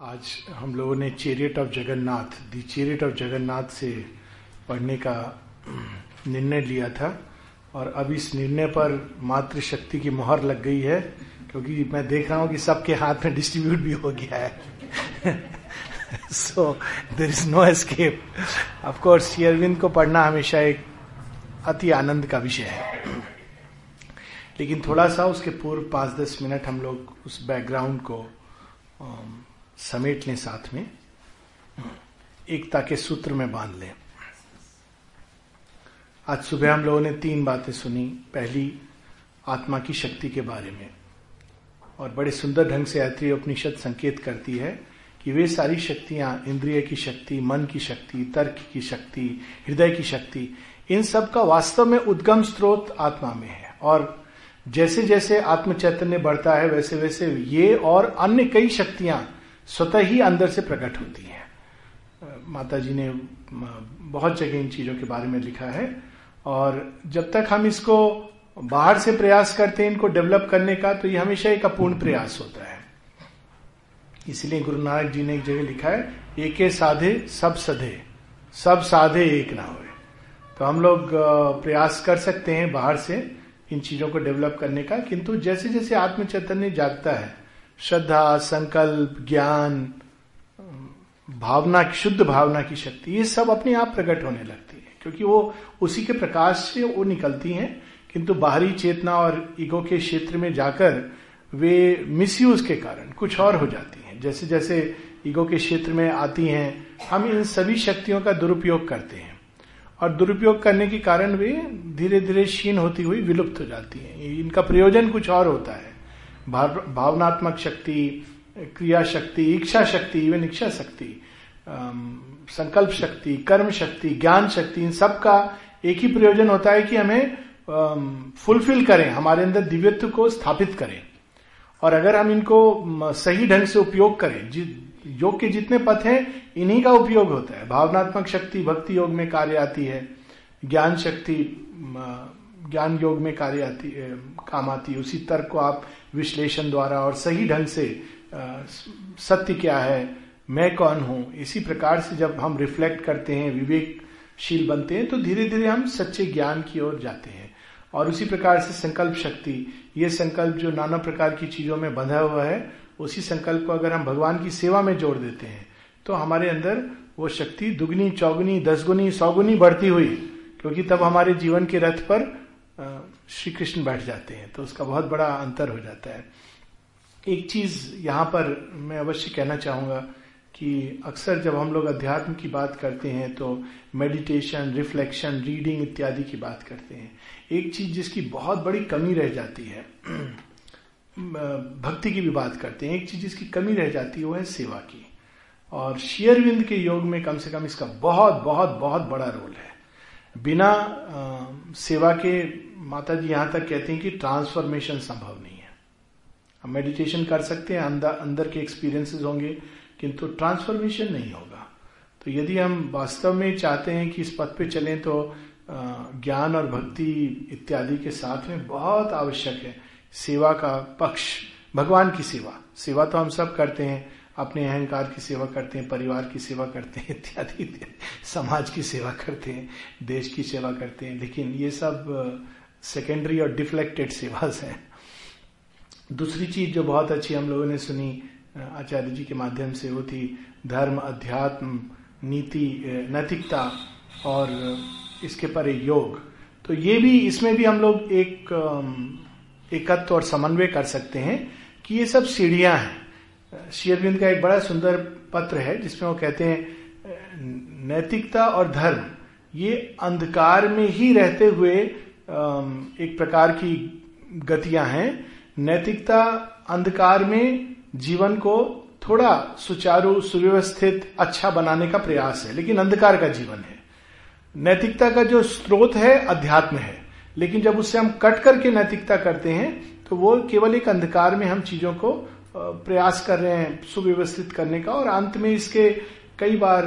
आज हम लोगों ने chariot of Jagannath the chariot of Jagannath से पढ़ने का निर्णय लिया था और अब इस निर्णय पर मातृशक्ति की मोहर लग गई है, क्योंकि मैं देख रहा हूँ कि सबके हाथ में डिस्ट्रीब्यूट भी हो गया है। So there is no escape of course Sri Aurobindo को पढ़ना हमेशा एक अति आनंद का विषय है। लेकिन थोड़ा सा उसके पूर्व पाँच दस मिनट हम लोग उस बैकग्राउंड को समेट लें साथ में। एकता के सूत्र में बाँध लें। आज सुबह हम लोगों ने तीन बातें सुनी। पहली, आत्मा की शक्ति के बारे में। और बड़े सुंदर ढंग से ऐत्री उपनिषद संकेत करती है कि वे सारी शक्तियाँ, इंद्रिय की शक्ति, मन की शक्ति, तर्क की शक्ति, हृदय की शक्ति, इन सब का वास्तव में उद्गम स्रोत आत्मा में है। और जैसे जैसे आत्म चैतन्य बढ़ता है वैसे वैसे ये और अन्य कई शक्तियाँ स्वतः ही अंदर से प्रकट होती है। माता जी ने बहुत जगह इन चीज़ों के बारे में लिखा है। और जब तक हम इसको बाहर से प्रयास करते हैं, इनको डेवलप करने का तो ये हमेशा एक अपूर्ण प्रयास होता है। इसलिए गुरु नानक जी ने एक जगह लिखा है, एक साधे, सब सधे, सब साधे एक ना हो तो हम लोग प्रयास कर सकते हैं बाहर से इन चीज़ों को डेवलप करने का, किंतु जैसे जैसे आत्म चैतन्य जागता है श्रद्धा, संकल्प, ज्ञान, भावना की, शुद्ध भावना की शक्ति, ये सब अपने आप प्रकट होने लगती है। क्योंकि वो उसी के प्रकाश से वो निकलती हैं, किंतु बाहरी चेतना और ईगो के क्षेत्र में जाकर वे मिसयूज के कारण कुछ और हो जाती हैं। जैसे जैसे ईगो के क्षेत्र में आती हैं, हम इन सभी शक्तियों का दुरुपयोग करते हैं। और दुरुपयोग करने के कारण वे धीरे धीरे क्षीण होती हुई विलुप्त हो जाती हैं। इनका प्रयोजन कुछ और होता है। भावनात्मक शक्ति, क्रिया शक्ति, इच्छा शक्ति इवन इच्छा शक्ति संकल्प शक्ति, कर्म शक्ति, ज्ञान शक्ति, इन सब का एक ही प्रयोजन होता है कि हमें फुलफिल करें, हमारे अंदर दिव्यत्व को स्थापित करें। और अगर हम इनको सही ढंग से उपयोग करें योग के जितने पथ हैं, इन्हीं का उपयोग होता है। भावनात्मक शक्ति भक्ति योग में कार्य आती है, ज्ञान शक्ति ज्ञान योग में कार्य आती काम आती है, उसी तर्क को आप विश्लेषण द्वारा और सही ढंग से सत्य क्या है, मैं कौन हूँ? इसी प्रकार से जब हम रिफ्लेक्ट करते हैं, विवेकशील बनते हैं तो धीरे धीरे हम सच्चे ज्ञान की ओर जाते हैं। और उसी प्रकार से संकल्प शक्ति, ये संकल्प जो नाना प्रकार की चीज़ों में बंधा हुआ है, उसी संकल्प को अगर हम भगवान की सेवा में जोड़ देते हैं तो हमारे अंदर वो शक्ति दुगनी, चौगुनी, दसगुनी, सौगुनी बढ़ती हुई, क्योंकि तब हमारे जीवन के रथ पर श्री कृष्ण बैठ जाते हैं तो उसका बहुत बड़ा अंतर हो जाता है। एक चीज़ यहाँ पर मैं अवश्य कहना चाहूँगा कि अक्सर जब हम लोग अध्यात्म की बात करते हैं तो मेडिटेशन रिफ्लेक्शन रीडिंग इत्यादि की बात करते हैं। एक चीज़ जिसकी बहुत बड़ी कमी रह जाती है, भक्ति की भी बात करते हैं, एक चीज़ जिसकी कमी रह जाती है वो है सेवा की। और शेयरविंद के योग में कम से कम इसका बहुत बहुत बहुत बड़ा रोल है। बिना आ, सेवा के माता जी यहाँ तक कहती हैं कि ट्रांसफॉर्मेशन संभव नहीं है। हम मेडिटेशन कर सकते हैं अंदर अंदर के एक्सपीरियंसेस होंगे किंतु ट्रांसफॉर्मेशन नहीं होगा। तो यदि हम वास्तव में चाहते हैं कि इस पथ पे चलें तो ज्ञान और भक्ति इत्यादि के साथ में बहुत आवश्यक है। सेवा का पक्ष भगवान की सेवा। सेवा तो हम सब करते हैं अपने अहंकार की सेवा करते हैं, परिवार की सेवा करते हैं, इत्यादि, समाज की सेवा करते हैं, देश की सेवा करते हैं। लेकिन ये सब सेकेंडरी और डिफ्लेक्टेड सेवास हैं। दूसरी चीज़ जो बहुत अच्छी हम लोगों ने सुनी आचार्य जी के माध्यम से, वो थी धर्म, अध्यात्म, नीति नैतिकता और इसके परे योग। तो ये भी, इसमें भी हम लोग एक एकत्व और समन्वय कर सकते हैं कि ये सब सीढ़ियाँ हैं। शेयरबिंद का एक बड़ा सुंदर पत्र है, जिसमें वो कहते हैं, नैतिकता और धर्म, ये अंधकार में ही रहते हुए एक प्रकार की गतियाँ हैं। नैतिकता अंधकार में जीवन को थोड़ा सुचारू, सुव्यवस्थित अच्छा बनाने का प्रयास है, लेकिन अंधकार का जीवन है। नैतिकता का जो स्रोत है, अध्यात्म है। लेकिन जब उससे हम कट करके नैतिकता करते हैं तो वो केवल एक अंधकार में हम चीज़ों को प्रयास कर रहे हैं सुव्यवस्थित करने का। और अंत में इसके कई बार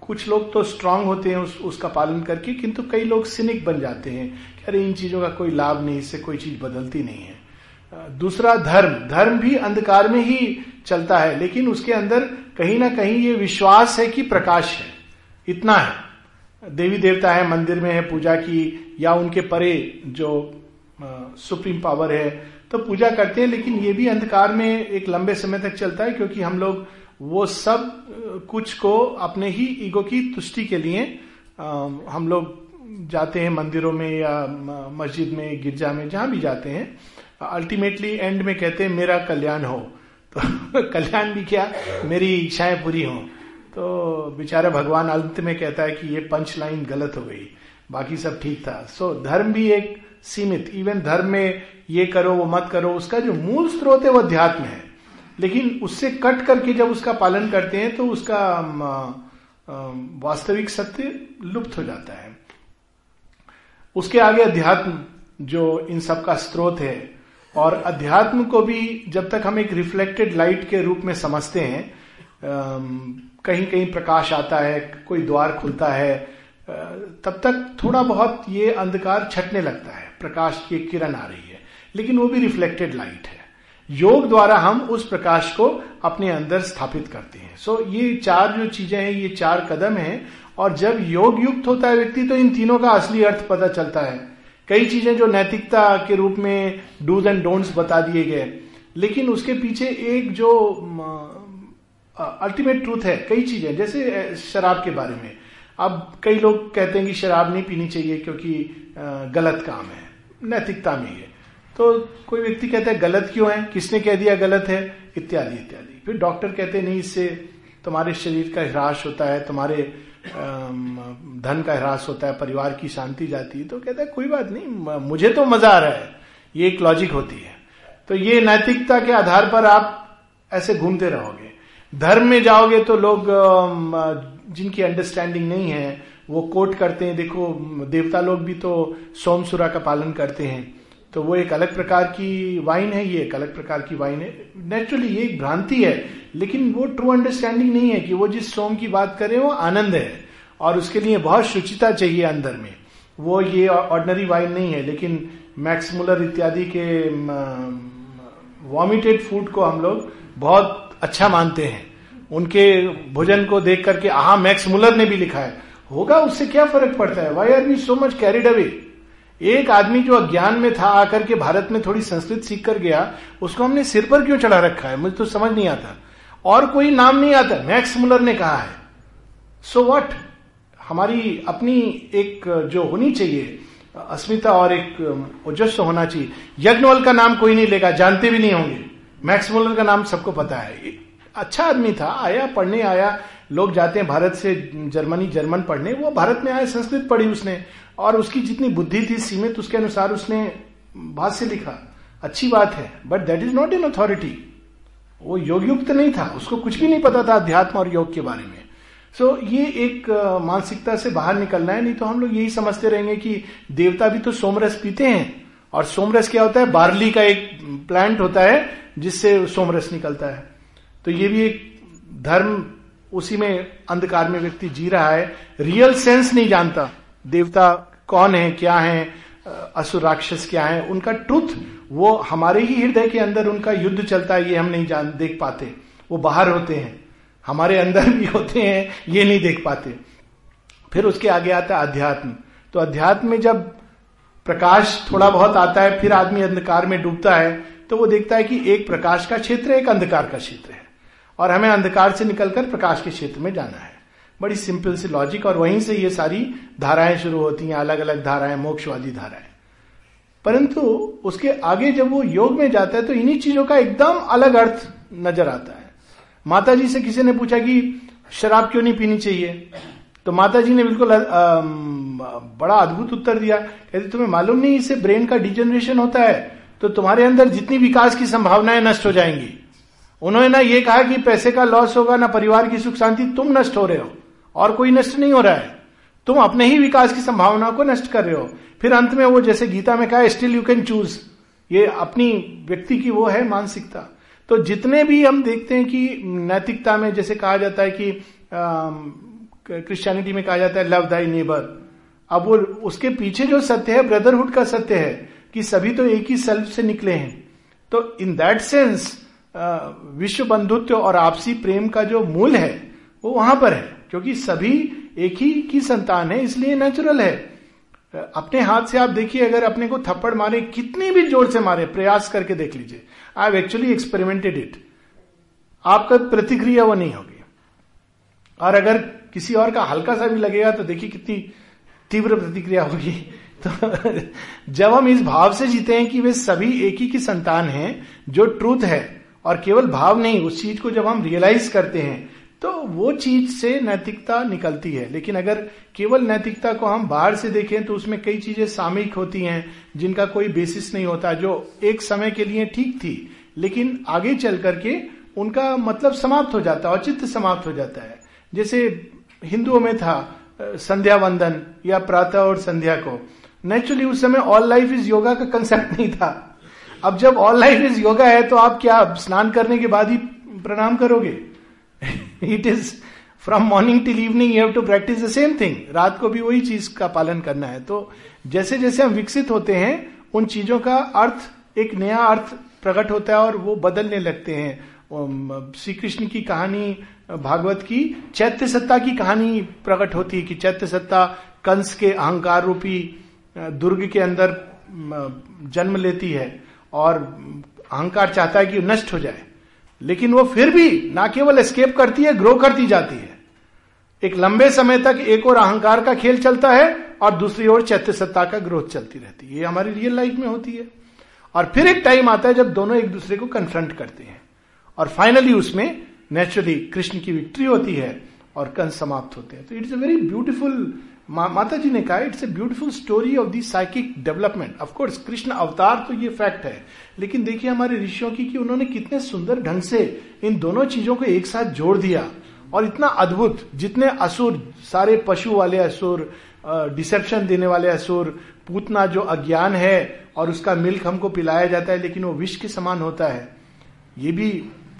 कुछ लोग तो स्ट्रांग होते हैं उस, उसका पालन करके किंतु कई लोग सिनिक बन जाते हैं कि अरे इन चीज़ों का कोई लाभ नहीं इससे कोई चीज़ बदलती नहीं है। दूसरा धर्म। धर्म भी अंधकार में ही चलता है लेकिन उसके अंदर कहीं ना कहीं ये विश्वास है कि प्रकाश है। इतना है। देवी देवता है मंदिर में है पूजा की या उनके परे जो सुप्रीम पावर है तो पूजा करते हैं लेकिन ये भी अंधकार में एक लंबे समय तक चलता है क्योंकि हम लोग वो सब कुछ को अपने ही ईगो की तुष्टि के लिए हम लोग जाते हैं मंदिरों में या मस्जिद में गिरजा में जहाँ भी जाते हैं। अल्टीमेटली एंड में कहते हैं मेरा कल्याण हो। तो कल्याण भी क्या? मेरी इच्छाएँ पूरी हो। तो बेचारा भगवान अंत में कहता है कि ये पंच लाइन गलत हो गई। बाकी सब ठीक था। सो so, धर्म भी एक सीमित। इवन धर्म में ये करो, वो मत करो, उसका जो मूल स्रोत है वो अध्यात्म है। लेकिन उससे कट करके जब उसका पालन करते हैं तो उसका वास्तविक सत्य लुप्त हो जाता है। उसके आगे अध्यात्म जो इन सब का स्रोत है, और अध्यात्म को भी जब तक हम एक रिफ्लेक्टेड लाइट के रूप में समझते हैं कहीं कहीं प्रकाश आता है, कोई द्वार खुलता है तब तक थोड़ा बहुत ये अंधकार छटने लगता है। प्रकाश की किरण आ रही है लेकिन वो भी रिफ्लेक्टेड लाइट है। योग द्वारा हम उस प्रकाश को अपने अंदर स्थापित करते हैं। सो so, ये चार जो चीज़ें हैं ये चार कदम हैं और जब योग युक्त होता है व्यक्ति तो इन तीनों का असली अर्थ पता चलता है। कई चीज़ें जो नैतिकता के रूप में डूज एंड डोंट्स बता दिए गए लेकिन उसके पीछे एक जो अल्टीमेट ट्रूथ है कई चीज़ें जैसे शराब के बारे में। अब कई लोग कहते हैं कि शराब नहीं पीनी चाहिए क्योंकि गलत काम है। नैतिकता में है तो कोई व्यक्ति कहता है, गलत क्यों है? किसने कह दिया गलत है? इत्यादि इत्यादि। फिर डॉक्टर कहते नहीं, इससे तुम्हारे शरीर का ह्रास होता है, तुम्हारे धन का ह्रास होता है, परिवार की शांति जाती है। तो कहता है, कोई बात नहीं मुझे तो मज़ा आ रहा है। ये एक लॉजिक होती है। तो ये नैतिकता के आधार पर आप ऐसे घूमते रहोगे। धर्म में जाओगे तो लोग जिनकी अंडरस्टैंडिंग नहीं है वो कोट करते हैं। देखो, देवता लोग भी तो सोमसुरा का पालन करते हैं। तो वो एक अलग प्रकार की वाइन है, ये एक अलग प्रकार की वाइन है। नेचुरली ये एक भ्रांति है, लेकिन वो ट्रू अंडरस्टैंडिंग नहीं है कि वो जिस सोम की बात करें वो आनंद है। और उसके लिए बहुत शुचिता चाहिए अंदर में। वो ये ऑर्डनरी वाइन नहीं है, लेकिन मैक्स मुलर इत्यादि के वॉमिटेड फ़ूड को हम लोग बहुत अच्छा मानते हैं। उनके भोजन को देख करके, आहा मैक्स मुलर ने भी लिखा है। होगा, उससे क्या फ़र्क पड़ता है? Why are we so much carried away एक आदमी जो अज्ञान में था, आकर के भारत में थोड़ी संस्कृत सीख कर गया, उसको हमने सिर पर क्यों चढ़ा रखा है? मुझे तो समझ नहीं आता। और कोई नाम नहीं आता। मैक्स मुलर ने कहा है। सो so वट हमारी अपनी एक जो होनी चाहिए, अस्मिता और एक, ओजस्व होना चाहिए। यज्ञवल का नाम कोई नहीं लेगा, जानते भी नहीं होंगे। मैक्स मुलर का नाम सबको पता है। अच्छा आदमी था, आया, पढ़ने आया लोग जाते हैं भारत से जर्मनी जर्मन पढ़ने वो भारत में आए संस्कृत पढ़ी उसने। और उसकी जितनी बुद्धि थी सीमित उसके अनुसार उसने भाष्य लिखा। अच्छी बात है but that is not in authority वो योग युक्त नहीं था उसको कुछ भी नहीं पता था अध्यात्म और योग के बारे में। सो so, ये एक मानसिकता से बाहर निकलना है नहीं तो हम लोग यही समझते रहेंगे कि देवता भी तो सोमरस पीते हैं। और सोमरस क्या होता है? बार्ली का एक प्लांट होता है जिससे सोमरस निकलता है। तो ये भी एक धर्म उसी में अंधकार में व्यक्ति जी रहा है। रियल सेंस नहीं जानता। देवता कौन है, क्या है, असुर राक्षस क्या है, उनका ट्रुथ वो हमारे ही हृदय के अंदर उनका युद्ध चलता है, ये हम नहीं जान, देख पाते। वो बाहर होते हैं। हमारे अंदर भी होते हैं, ये नहीं देख पाते। फिर उसके आगे आता है अध्यात्म। तो अध्यात्म में जब प्रकाश थोड़ा बहुत आता है, फिर आदमी अंधकार में डूबता है तो वो देखता है कि एक प्रकाश का क्षेत्र एक अंधकार का क्षेत्र है। और हमें अंधकार से निकलकर प्रकाश के क्षेत्र में जाना है। बड़ी सिंपल सी लॉजिक और वहीं से ये सारी धाराएँ शुरू होती हैं अलग अलग धाराएँ, मोक्षवादी धाराएँ। परंतु उसके आगे जब वो योग में जाता है तो इन्हीं चीज़ों का एकदम अलग अर्थ नज़र आता है। माता जी से किसी ने पूछा कि, शराब क्यों नहीं पीनी चाहिए? तो माता जी ने बिल्कुल बड़ा अद्भुत उत्तर दिया। कहते, तुम्हें मालूम नहीं, इससे ब्रेन का डिजेनरेशन होता है तो तुम्हारे अंदर जितनी विकास की संभावनाएँ नष्ट हो जाएँगी उन्होंने ना ये कहा कि पैसे का लॉस होगा, ना परिवार की सुख शांति, तुम नष्ट हो रहे हो। और कोई नष्ट नहीं हो रहा है। तुम अपने ही विकास की संभावना को नष्ट कर रहे हो। फिर अंत में वो जैसे गीता में कहा स्टिल यू कैन चूज़ ये अपनी व्यक्ति की वो है मानसिकता। तो जितने भी हम देखते हैं कि नैतिकता में जैसे कहा जाता है कि क्रिश्चियनिटी में कहा जाता है लव दाई नेबर अब वो, उसके पीछे जो सत्य है ब्रदरहुड का सत्य है, कि सभी तो एक ही सेल्फ से निकले हैं। तो इन दैट सेंस विश्व बंधुत्व और आपसी प्रेम का जो मूल है, वो वहाँ पर है, क्योंकि सभी एक ही की संतान है, इसलिए नेचुरल है। अपने हाथ से आप देखिए, अगर अपने को थप्पड़ मारे, कितनी भी ज़ोर से मारे, प्रयास करके देख लीजिए। I have actually experimented it आपका प्रतिक्रिया वो नहीं होगी। और अगर किसी और का हल्का सा भी लगेगा तो देखिए कितनी तीव्र प्रतिक्रिया होगी। तो जब हम इस भाव से जीते हैं कि वे सभी एक ही की संतान हैं, जो ट्रूथ है और केवल भाव नहीं, उस चीज़ को जब हम रियलाइज़ करते हैं तो वो चीज़ से नैतिकता निकलती है। लेकिन अगर केवल नैतिकता को हम बाहर से देखें तो उसमें कई चीज़ें सामयिक होती हैं, जिनका कोई बेसिस नहीं होता, जो एक समय के लिए ठीक थी, लेकिन आगे चल करके उनका मतलब समाप्त हो जाता है, औचित्य समाप्त हो जाता है। जैसे हिंदुओं में था, संध्या वंदन या प्रातः और संध्या को। नेचुरली उस समय ऑल लाइफ इज़ योगा का कंसेप्ट नहीं था। अब जब ऑल लाइफ इज़ योगा है तो आप क्या स्नान करने के बाद ही प्रणाम करोगे? It is from morning till evening you have to practice the same thing रात को भी वही चीज़ का पालन करना है। तो जैसे जैसे हम विकसित होते हैं, उन चीज़ों का अर्थ, एक नया अर्थ प्रकट होता है और वो बदलने लगते हैं। श्री कृष्ण की कहानी, भागवत की, चैत्य सत्ता की कहानी प्रकट होती है कि चैत्य सत्ता कंस के अहंकार रूपी दुर्ग के अंदर जन्म लेती है। और अहंकार चाहता है कि नष्ट हो जाए। लेकिन वो फिर भी ना केवल एस्केप करती है ग्रो करती जाती है। एक लंबे समय तक एक और अहंकार का खेल चलता है और दूसरी ओर चैत्य सत्ता का ग्रोथ चलती रहती है। ये हमारी रियल लाइफ में होती है। और फिर एक टाइम आता है जब दोनों एक दूसरे को कन्फ्रंट करते हैं। और फाइनली उसमें नेचुरली कृष्ण की विक्ट्री होती है और कंस समाप्त होते हैं। तो इट्स अ वेरी ब्यूटिफुल माता जी ने कहा it's a beautiful story of the psychic development of course Krishna अवतार तो ये फैक्ट है, लेकिन देखिए हमारे ऋषियों की कि उन्होंने कितने सुंदर ढंग से इन दोनों चीज़ों को एक साथ जोड़ दिया, और इतना अद्भुत, जितने असुर, सारे पशु वाले असुर डिसेप्शन देने वाले असुर, पूतना जो अज्ञान है, और उसका मिल्क हमको पिलाया जाता है, लेकिन वो विष के समान होता है। ये भी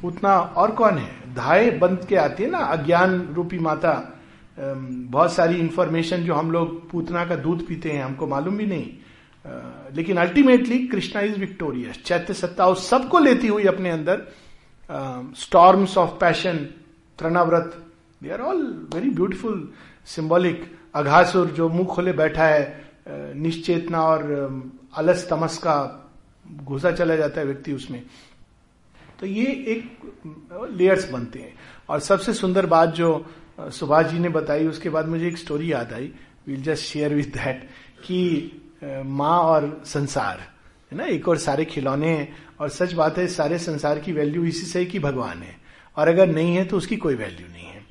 पूतना और कौन है? धाए बंद के आती है ना, अज्ञान रूपी माता। बहुत सारी इंफॉर्मेशन जो हम लोग पूतना का दूध पीते हैं, हमको मालूम भी नहीं। लेकिन अल्टीमेटली कृष्णा इज़ विक्टोरियस चैत्य सत्ता उस सबको लेती हुई अपने अंदर storms of passion Trinavarta they are all very beautiful symbolic Aghasura जो मुँह खोले बैठा है निश्चेतना और अलस तमस का घुसा चला जाता है व्यक्ति उसमें। तो ये एक लेयर्स बनते हैं। और सबसे सुंदर बात जो सुभाष जी ने बताई, उसके बाद मुझे एक स्टोरी याद आई। Will just share with that कि माँ और संसार, है ना? एक और सारे खिलौने और सच बात है, सारे संसार की वैल्यू इसी से कि भगवान है। और अगर नहीं है तो उसकी कोई वैल्यू नहीं है।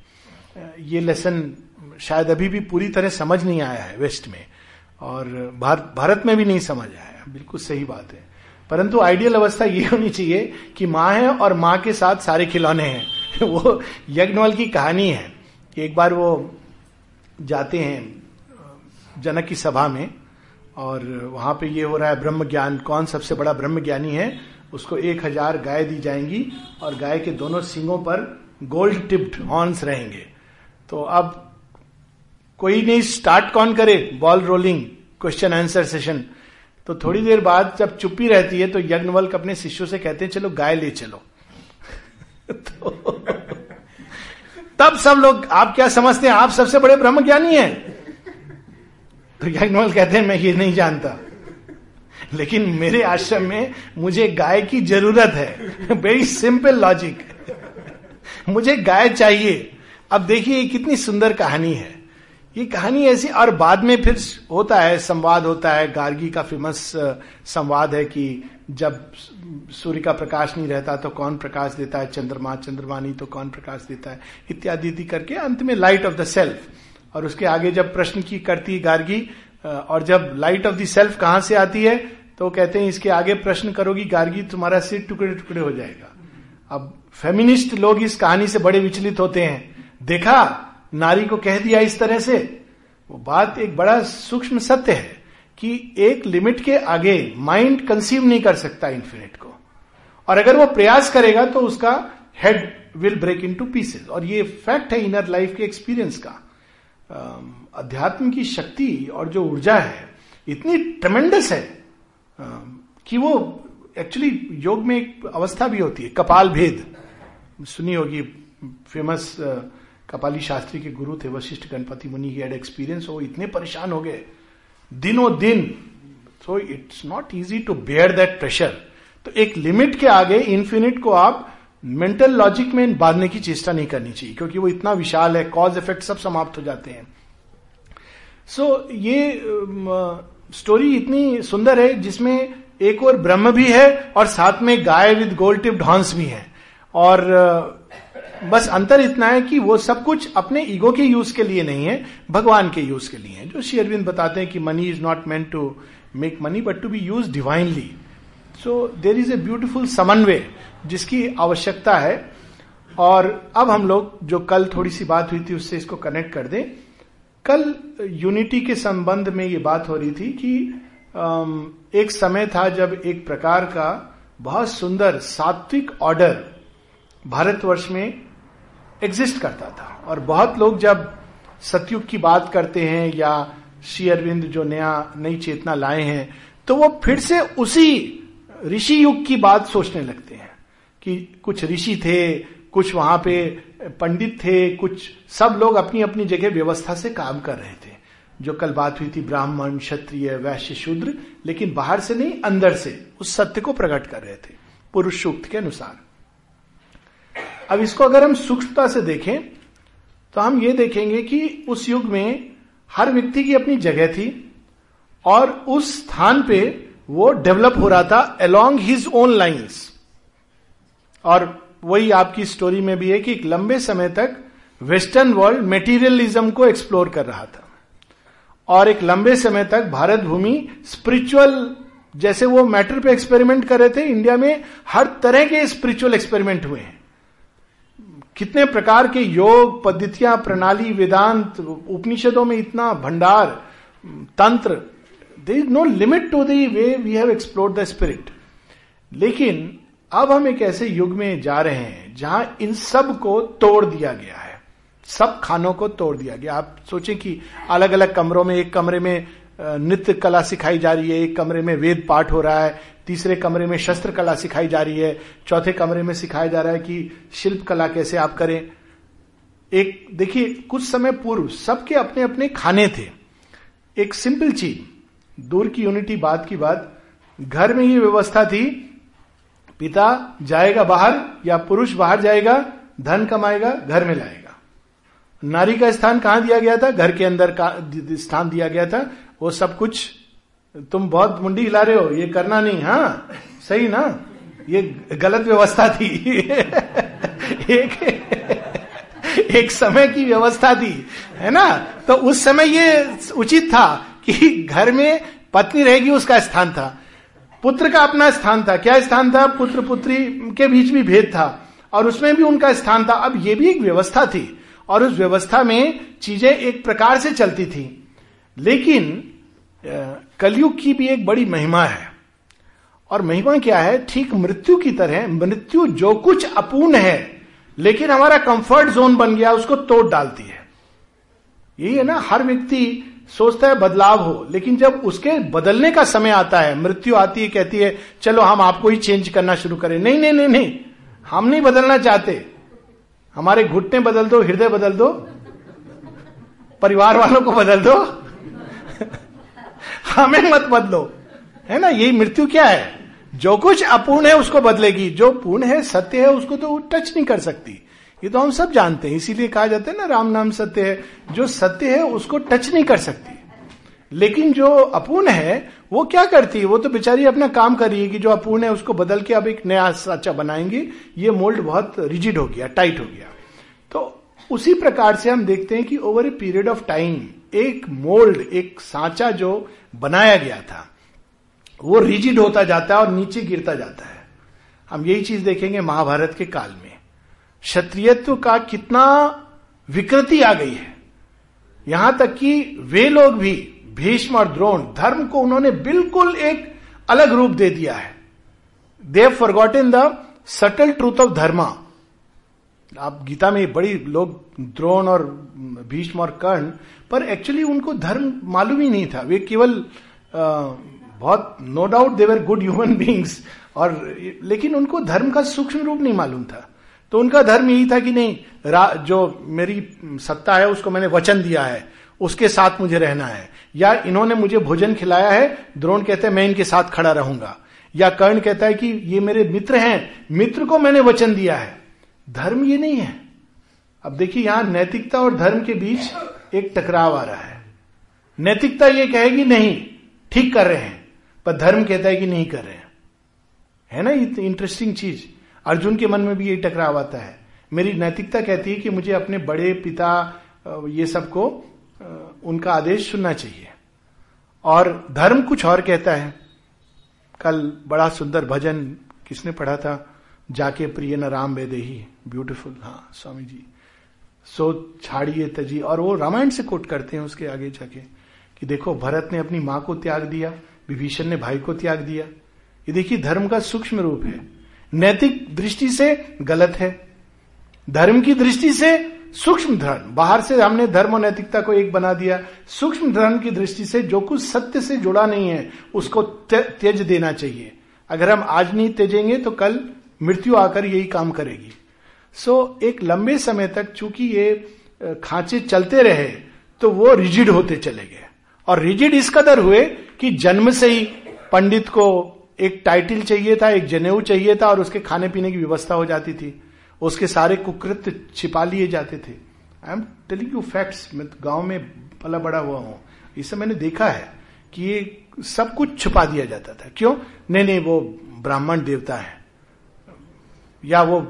ये लेसन शायद अभी भी पूरी तरह समझ नहीं आया है वेस्ट में। और भारत में भी नहीं समझ आया बिल्कुल सही बात है। परंतु आइडियल अवस्था ये होनी चाहिए कि माँ है और माँ के साथ सारे खिलौने हैं। वो यज्ञवल की कहानी है। कि एक बार वो जाते हैं, जनक की सभा में, और वहाँ पे ये हो रहा है ब्रह्म ज्ञान। कौन सबसे बड़ा ब्रह्म ज्ञानी है? उसको एक हज़ार गाय दी जाएँगी, और गाय के दोनों सिंगों पर गोल्ड टिप्ड हॉर्न्स रहेंगे। तो अब कोई नहीं, स्टार्ट कौन करे? Ball rolling, question answer session. तो थोड़ी देर बाद जब चुप्पी रहती है तो यज्ञवल्क अपने शिष्यों से कहते हैं, चलो गाय ले चलो। तो तब सब लोग, आप क्या समझते हैं? आप सबसे बड़े ब्रह्म ज्ञानी हैं। तो यज्ञवल कहते हैं, मैं ये नहीं जानता। लेकिन मेरे आश्रम में मुझे गाय की ज़रूरत है। वेरी सिंपल लॉजिक मुझे गाय चाहिए। अब देखिए, ये कितनी सुंदर कहानी है। ये कहानी ऐसी, और बाद में फिर होता है, संवाद होता है। गार्गी का फ़ेमस संवाद है कि जब सूर्य का प्रकाश नहीं रहता तो कौन प्रकाश देता है? चंद्रमा। चंद्रमा नहीं तो कौन प्रकाश देता है? इत्यादि इत्यादि करके अंत में लाइट ऑफ़ द सेल्फ और उसके आगे जब प्रश्न की करती गार्गी और जब लाइट ऑफ़ द सेल्फ कहाँ से आती है? तो कहते हैं, इसके आगे प्रश्न करोगी, गार्गी, तुम्हारा सिर टुकड़े टुकड़े हो जाएगा। अब फेमिनिस्ट लोग इस कहानी से बड़े विचलित होते हैं। देखा, नारी को कह दिया इस तरह से? वो बात एक बड़ा सूक्ष्म सत्य है। कि एक लिमिट के आगे माइंड कंसीव नहीं कर सकता इन्फिनिट को। और अगर वो प्रयास करेगा तो उसका head will break into pieces और ये फैक्ट है इनर लाइफ के एक्सपीरियंस का। अध्यात्म की शक्ति और जो ऊर्जा है, इतनी ट्रमेंडस है कि वो एक्चुअली योग में एक अवस्था भी होती है, कपाल भेद। सुनी होगी फ़ेमस कपाली शास्त्री के गुरु थे, वशिष्ठ गणपति मुनि एक्सपीरियंस वो इतने परेशान हो गए। दिनों दिन so it's not easy to bear that pressure तो एक लिमिट के आगे इन्फिनिट को आप मेंटल लॉजिक में बांधने की चेष्टा नहीं करनी चाहिए क्योंकि वो इतना विशाल है कॉज इफ़ेक्ट सब समाप्त हो जाते हैं। सो so, ये स्टोरी इतनी सुंदर है जिसमें एक और ब्रह्म भी है और साथ में गाय विद गोल्ड टिप्ड हॉर्न्स भी है। और बस अंतर इतना है कि वो सब कुछ अपने ईगो के यूज़ के लिए नहीं है, भगवान के यूज़ के लिए है। जो अरविंद बताते हैं कि money is not meant to make money but to be use divinely so there is a beautiful समन्वय जिसकी आवश्यकता है। और अब हम लोग, जो कल थोड़ी सी बात हुई थी, उससे इसको कनेक्ट कर दें। कल यूनिटी के संबंध में ये बात हो रही थी कि एक समय था जब एक प्रकार का बहुत सुंदर सात्विक ऑर्डर भारतवर्ष में एग्जिस्ट करता था। और बहुत लोग जब सतयुग की बात करते हैं या श्री अरविंद जो नया, नई चेतना लाए हैं तो वो फिर से उसी ऋषि युग की बात सोचने लगते हैं कि कुछ ऋषि थे, कुछ वहाँ पे पंडित थे, कुछ सब लोग अपनी अपनी जगह व्यवस्था से काम कर रहे थे। जो कल बात हुई थी ब्राह्मण, क्षत्रिय, वैश्य, शूद्र, लेकिन बाहर से नहीं, अंदर से उस सत्य को प्रकट कर रहे थे, पुरुष सूक्त के अनुसार। अब इसको अगर हम सूक्ष्मता से देखें तो हम ये देखेंगे कि उस युग में हर व्यक्ति की अपनी जगह थी और उस स्थान पे वो डेवलप हो रहा था अलोंग हिज ओन लाइन्स और वही आपकी स्टोरी में भी है कि एक लंबे समय तक वेस्टर्न वर्ल्ड मेटीरियलिज्म को एक्सप्लोर कर रहा था। और एक लंबे समय तक भारत भूमि स्पिरिचुअल जैसे वो मैटर पे एक्सपेरिमेंट कर रहे थे इंडिया में हर तरह के स्पिरिचुअल एक्सपेरिमेंट हुए हैं। कितने प्रकार के योग, पद्धतियाँ, प्रणाली, वेदांत, उपनिषदों में इतना भंडार, तंत्र there is no limit to the way we have explore the spirit लेकिन, अब हम एक ऐसे युग में जा रहे हैं, जहाँ इन सबको तोड़ दिया गया है। सब खानों को तोड़ दिया गया। आप सोचें कि अलग अलग कमरों में, एक कमरे में नृत्य कला सिखाई जा रही है। एक कमरे में वेद पाठ हो रहा है। तीसरे कमरे में शस्त्र कला सिखाई जा रही है। चौथे कमरे में सिखाया जा रहा है कि शिल्प कला कैसे आप करें। एक, देखिए, कुछ समय पूर्व सबके अपने अपने खाने थे। एक सिंपल चीज़, दूर की यूनिटी बात की बात। घर में ही व्यवस्था थी, पिता जाएगा बाहर या पुरुष बाहर जाएगा, धन कमाएगा, घर में लाएगा। नारी का स्थान कहाँ दिया गया था? घर के अंदर का, स्थान दिया गया था। वो सब कुछ तुम बहुत मुंडी हिला रहे हो, ये करना नहीं हाँ? सही ना? ये गलत व्यवस्था थी। एक एक समय की व्यवस्था थी, है ना? तो उस समय ये उचित था कि घर में पत्नी रहेगी, उसका स्थान था। पुत्र का अपना स्थान था। क्या स्थान था? पुत्र पुत्री के बीच भी भेद था और उसमें भी उनका स्थान था। अब ये भी एक व्यवस्था थी और उस व्यवस्था में चीज़ें एक प्रकार से चलती थी। लेकिन कलयुग की भी एक बड़ी महिमा है। और महिमा क्या है? ठीक मृत्यु की तरह, मृत्यु जो कुछ अपूर्ण है, लेकिन हमारा कंफर्ट जोन बन गया, उसको तोड़ डालती है। यही है ना, हर व्यक्ति सोचता है बदलाव हो, लेकिन जब उसके बदलने का समय आता है, मृत्यु आती है, कहती है, चलो, हम आपको ही चेंज करना शुरू करें। नहीं नहीं नहीं नहीं, हम नहीं बदलना चाहते। हमारे घुटने बदल दो, हृदय बदल दो, परिवार वालों को बदल दो। हमें मत बदलो। है ना? यही मृत्यु क्या है? जो कुछ अपूर्ण है उसको बदलेगी। जो पूर्ण है, सत्य है, उसको तो टच नहीं कर सकती। ये तो हम सब जानते हैं। इसीलिए कहा जाता है ना, राम नाम सत्य है। जो सत्य है, उसको टच नहीं कर सकती। लेकिन जो अपूर्ण है, वो क्या करती है? वो तो बेचारी अपना काम कर रही है कि जो अपूर्ण है, उसको बदल के अब एक नया साचा बनाएँगे। ये मोल्ड बहुत रिजिड हो गया टाइट हो गया। तो उसी प्रकार से हम देखते हैं कि over a period of time एक मोल्ड, एक सांचा जो बनाया गया था, वो रिजिड होता जाता है और नीचे गिरता जाता है। हम यही चीज़ देखेंगे महाभारत के काल में। क्षत्रियत्व का कितना विकृति आ गई है। यहाँ तक कि वे लोग भी, भीष्म और द्रोण, धर्म को उन्होंने बिल्कुल एक अलग रूप दे दिया है। They've forgotten the subtle truth of dharma आप गीता में बड़ी लोग द्रोण और भीष्म और कर्ण, पर एक्चुअली उनको धर्म मालूम ही नहीं था। वे केवल बहुत no doubt they were good human beings और, लेकिन उनको धर्म का सूक्ष्म रूप नहीं मालूम था। तो उनका धर्म यही था कि नहीं जो मेरी सत्ता है, उसको मैंने वचन दिया है, उसके साथ मुझे रहना है। या इन्होंने मुझे भोजन खिलाया है, द्रोण कहते हैं, मैं इनके साथ खड़ा रहूँगा। या कर्ण कहता है कि ये मेरे मित्र हैं, मित्र को मैंने वचन दिया है। धर्म ये नहीं है। अब देखिए यहाँ नैतिकता और धर्म के बीच एक टकराव आ रहा है। नैतिकता ये कहेगी, नहीं, ठीक कर रहे हैं। पर धर्म कहता है कि नहीं कर रहे हैं। है ना? ये इंटरेस्टिंग चीज़। अर्जुन के मन में भी ये टकराव आता है। मेरी नैतिकता कहती है कि मुझे अपने बड़े पिता ये सबको उनका आदेश सुनना चाहिए। और धर्म कुछ और कहता है। कल बड़ा सुंदर भजन किसने पढ़ा था? जाके प्रिय न राम वेदे ही। ब्यूटिफुल हाँ स्वामी जी सो छाड़िए तजी। और वो रामायण से कोट करते हैं उसके आगे जाके कि देखो, भरत ने अपनी माँ को त्याग दिया, विभीषण ने भाई को त्याग दिया। ये देखिए, धर्म का सूक्ष्म रूप है। नैतिक दृष्टि से गलत है। धर्म की दृष्टि से सूक्ष्म धर्म। बाहर से हमने धर्म और नैतिकता को एक बना दिया। सूक्ष्म धर्म की दृष्टि से जो कुछ सत्य से जुड़ा नहीं है, उसको त्यज देना चाहिए। अगर हम आज नहीं त्यजेंगे तो कल मृत्यु आकर यही काम करेगी। सो so, एक लंबे समय तक चूँकि ये खांचे चलते रहे तो वो रिजिड होते चले गए। और रिजिड इस कदर हुए कि जन्म से ही पंडित को एक टाइटिल चाहिए था एक जनेऊ चाहिए था और उसके खाने पीने की व्यवस्था हो जाती थी। उसके सारे कुकृत छिपा लिए जाते थे। I am telling you facts मैं तो गाँव में पला बड़ा हुआ हूँ। इसे मैंने देखा है कि ये सब कुछ छुपा दिया जाता था। क्यों? नहीं नहीं वो ब्राह्मण देवता है। या वो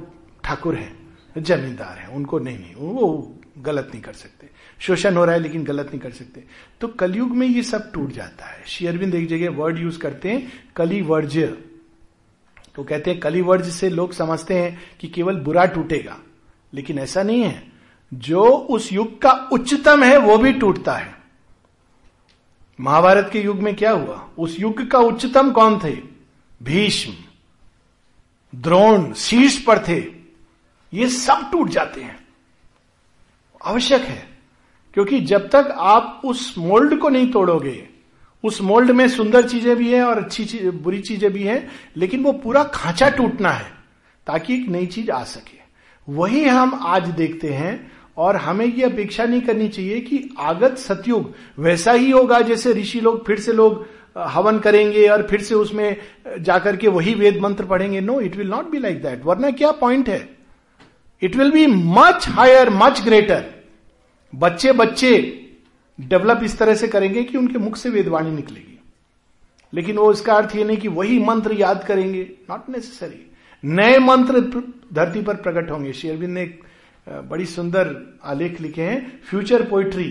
ठाकुर है, जमींदार है, उनको नहीं नहीं, वो गलत नहीं कर सकते। शोषण हो रहा है, लेकिन गलत नहीं कर सकते। तो कलयुग में ये सब टूट जाता है। शेयरबिंद एक जगह वर्ड यूज़ करते हैं कली वर्ज्य तो कहते हैं कली वर्ज से लोग समझते हैं कि केवल बुरा टूटेगा, लेकिन ऐसा नहीं है। जो उस युग का उच्चतम है, वो भी टूटता है। महाभारत के युग में क्या हुआ? उस युग का उच्चतम कौन थे? भीष्म। द्रोण शीर्ष पर थे। ये सब टूट जाते हैं। आवश्यक है, क्योंकि जब तक आप उस मोल्ड को नहीं तोड़ोगे, उस मोल्ड में सुंदर चीज़ें भी हैं और अच्छी चीज़, बुरी चीज़ें भी हैं, लेकिन वो पूरा खांचा टूटना है, ताकि एक नई चीज़ आ सके। वही हम आज देखते हैं, और हमें यह अपेक्षा नहीं करनी चाहिए कि आगत सतयुग वैसा ही होगा जैसे ऋषि लोग, फिर से लोग हवन करेंगे और फिर से उसमें जाकर के वही वेद मंत्र पढ़ेंगे। No it will not be like that वरना क्या पॉइंट है? It will be much higher much greater बच्चे बच्चे डेवलप इस तरह से करेंगे कि उनके मुख से वेदवाणी निकलेगी। लेकिन वो इसका अर्थ ये नहीं कि वही मंत्र याद करेंगे। नॉट नेसेसरी नए मंत्र धरती पर प्रकट होंगे। शेयरबिंद ने बड़ी सुंदर आलेख लिखे हैं। फ्यूचर पोइट्री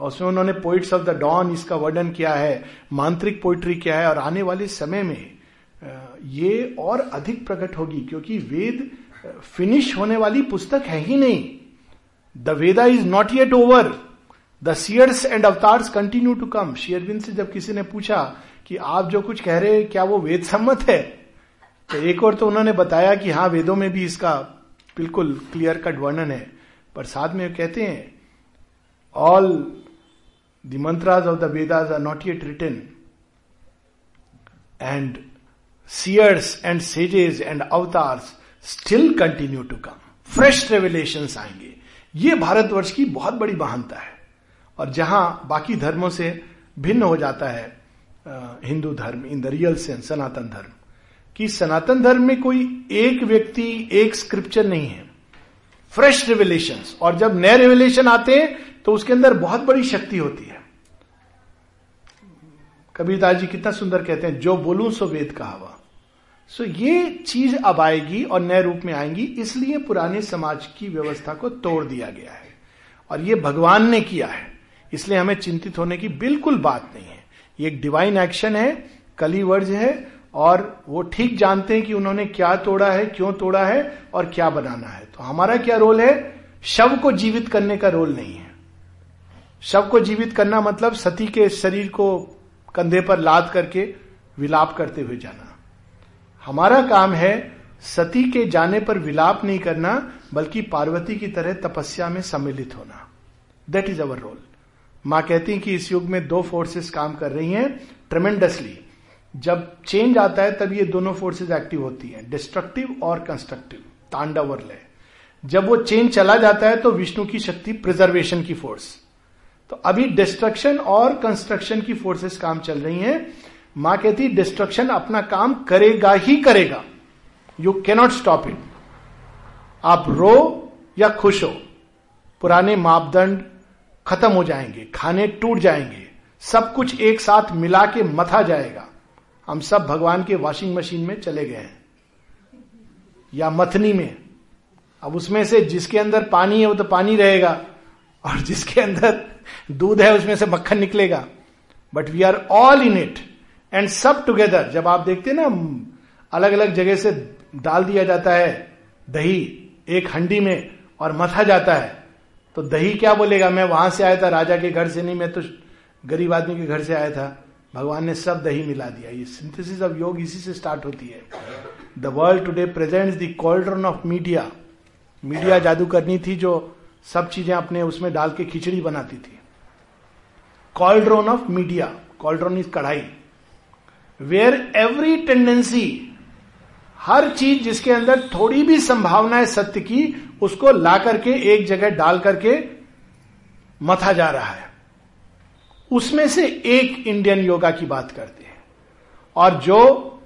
और उसमें उन्होंने पोइट्स ऑफ़ द डॉन इसका वर्णन किया है, मांत्रिक पोइट्री क्या है और आने वाले समय में ये और अधिक प्रकट होगी क्योंकि वेद फिनिश होने वाली पुस्तक है ही नहीं। The Veda is not yet over the seers and avatars continue to come Sri Aurobindo से जब किसी ने पूछा कि आप जो कुछ कह रहे हैं, क्या वो वेद सम्मत है? तो एक और तो उन्होंने बताया कि हाँ वेदों में भी इसका बिल्कुल क्लियर कट वर्णन है। पर साथ में कहते हैं all the mantras of the Vedas are not yet written and seers and sages and avatars still continue to come fresh revelation आएँगे। ये भारतवर्ष की बहुत बड़ी महानता है। और जहाँ बाकी धर्मों से भिन्न हो जाता है हिंदू धर्म, in the real sense Sanatan Dharma, कि सनातन धर्म में कोई एक व्यक्ति, एक स्क्रिप्चर नहीं है। फ्रेश रिविलेशन और जब नए रिविलेशन आते हैं तो उसके अंदर बहुत बड़ी शक्ति होती है। कबीरदास जी कितना सुंदर कहते हैं, जो बोलूँ सो वेद कहावा। सो ये चीज़ अब आएगी और नए रूप में आएँगी, इसलिए पुराने समाज की व्यवस्था को तोड़ दिया गया है। और ये भगवान ने किया है, इसलिए हमें चिंतित होने की बिल्कुल बात नहीं है। ये एक डिवाइन एक्शन है, कली वर्ज है, और वो ठीक जानते हैं कि उन्होंने क्या तोड़ा है, क्यों तोड़ा है और क्या बनाना है। तो हमारा क्या रोल है? शव को जीवित करने का रोल नहीं है। शव को जीवित करना मतलब सती के शरीर को कंधे पर लाद करके विलाप करते हुए जाना। हमारा काम है सती के जाने पर विलाप नहीं करना, बल्कि पार्वती की तरह तपस्या में सम्मिलित होना। दैट इज़ अवर रोल माँ कहती कि इस युग में दो फोर्सेस काम कर रही हैं ट्रमेंडसली जब चेंज आता है, तब ये दोनों फोर्सेस एक्टिव होती हैं डिस्ट्रक्टिव और कंस्ट्रक्टिव तांडव और लय। जब वो चेंज चला जाता है तो विष्णु की शक्ति प्रिजर्वेशन की फोर्स तो अभी डिस्ट्रक्शन और कंस्ट्रक्शन की फोर्सेस काम चल रही हैं। माँ कहती डिस्ट्रक्शन अपना काम करेगा ही करेगा। यू कैनॉट स्टॉप इट आप रो या खुश हो, पुराने मापदंड खत्म हो जाएँगे, खाने टूट जाएँगे, सब कुछ एक साथ मिला के मथा जाएगा। हम सब भगवान के वॉशिंग मशीन में चले गए हैं, या मथनी में। अब उसमें से जिसके अंदर पानी है, वो तो पानी रहेगा। और जिसके अंदर दूध है, उसमें से मक्खन निकलेगा। But we are all in it and सब टुगेदर जब आप देखते ना अलग अलग जगह से डाल दिया जाता है, दही एक हंडी में और मथा जाता है तो दही क्या बोलेगा? मैं वहाँ से आया था, राजा के घर से नहीं, मैं तो गरीब आदमी के घर से आया था। भगवान ने सब दही मिला दिया। ये सिंथेसिस ऑफ़ योग इसी से स्टार्ट होती है। The world today presents the cauldron of media media जादू करनी थी जो सब चीज़ें अपने उसमें डाल के खिचड़ी बनाती थी। Cauldron of media cauldron is कढ़ाई। वेयर एवरी टेंडेंसी हर चीज़ जिसके अंदर थोड़ी भी संभावना है सत्य की, उसको ला करके एक जगह डाल करके मथा जा रहा है। उसमें से एक इंडियन योगा की बात करते हैं। और जो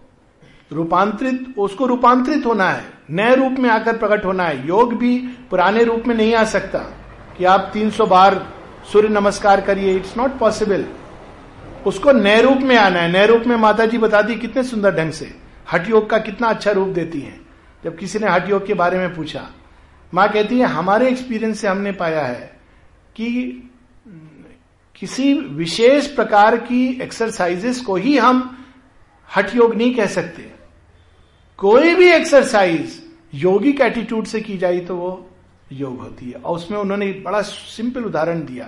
रूपांतरित, उसको रूपांतरित होना है नए रूप में आकर प्रकट होना है। योग भी पुराने रूप में नहीं आ सकता कि आप 300 बार सूर्य नमस्कार करिए। इट्स नॉट पॉसिबल उसको नए रूप में आना है। नए रूप में माता जी बता दी कितने सुंदर ढंग से। हट योग का कितना अच्छा रूप देती है। जब किसी ने हट योग के बारे में पूछा, माँ कहती है, हमारे एक्सपीरियंस से हमने पाया है कि किसी विशेष प्रकार की एक्सरसाइजेस को ही हम हट योग नहीं कह सकते। कोई भी एक्सरसाइज योगिक एटीट्यूड से की जाए तो वो योग होती है। और उसमें उन्होंने बड़ा सिंपल उदाहरण दिया।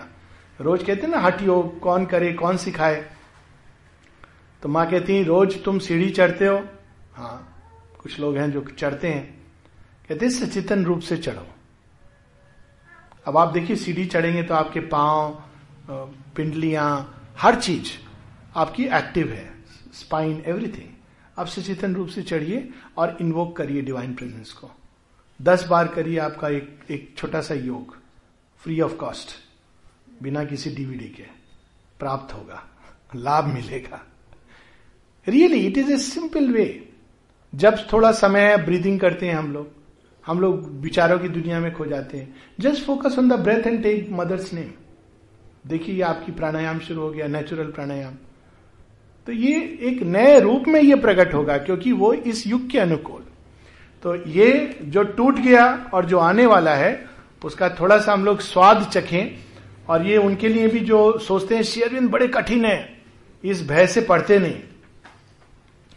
रोज कहते ना, हट योग, कौन करे, कौन सिखाए? तो माँ कहती है, रोज तुम सीढ़ी चढ़ते हो। हाँ कुछ लोग हैं जो चढ़ते हैं। कहते सचेतन रूप से चढ़ो। अब आप देखिए, सीढ़ी चढ़ेंगे तो आपके पाँव पिंडलियाँ, हर चीज़ आपकी एक्टिव है। स्पाइन एवरीथिंग आप सचेतन रूप से चढ़िए और इन्वोक करिए डिवाइन प्रेजेंस को। दस बार करिए आपका एक एक छोटा सा योग फ्री ऑफ़ कॉस्ट बिना किसी डीवीडी के। प्राप्त होगा, लाभ मिलेगा। Really it is a simple way जब थोड़ा समय ब्रीदिंग करते हैं हम लोग। हम लोग विचारों की दुनिया में खो जाते हैं। Just focus on the breath and take mother's name देखिए आपकी प्राणायाम शुरू हो गया नेचुरल प्राणायाम। तो ये एक नए रूप में ये प्रकट होगा, क्योंकि वो इस युग के अनुकूल। तो ये जो टूट गया और जो आने वाला है, उसका थोड़ा सा हम लोग स्वाद चखें, और ये उनके लिए भी जो सोचते हैं शेयरविंद बड़े कठिन है, इस भय से पढ़ते नहीं।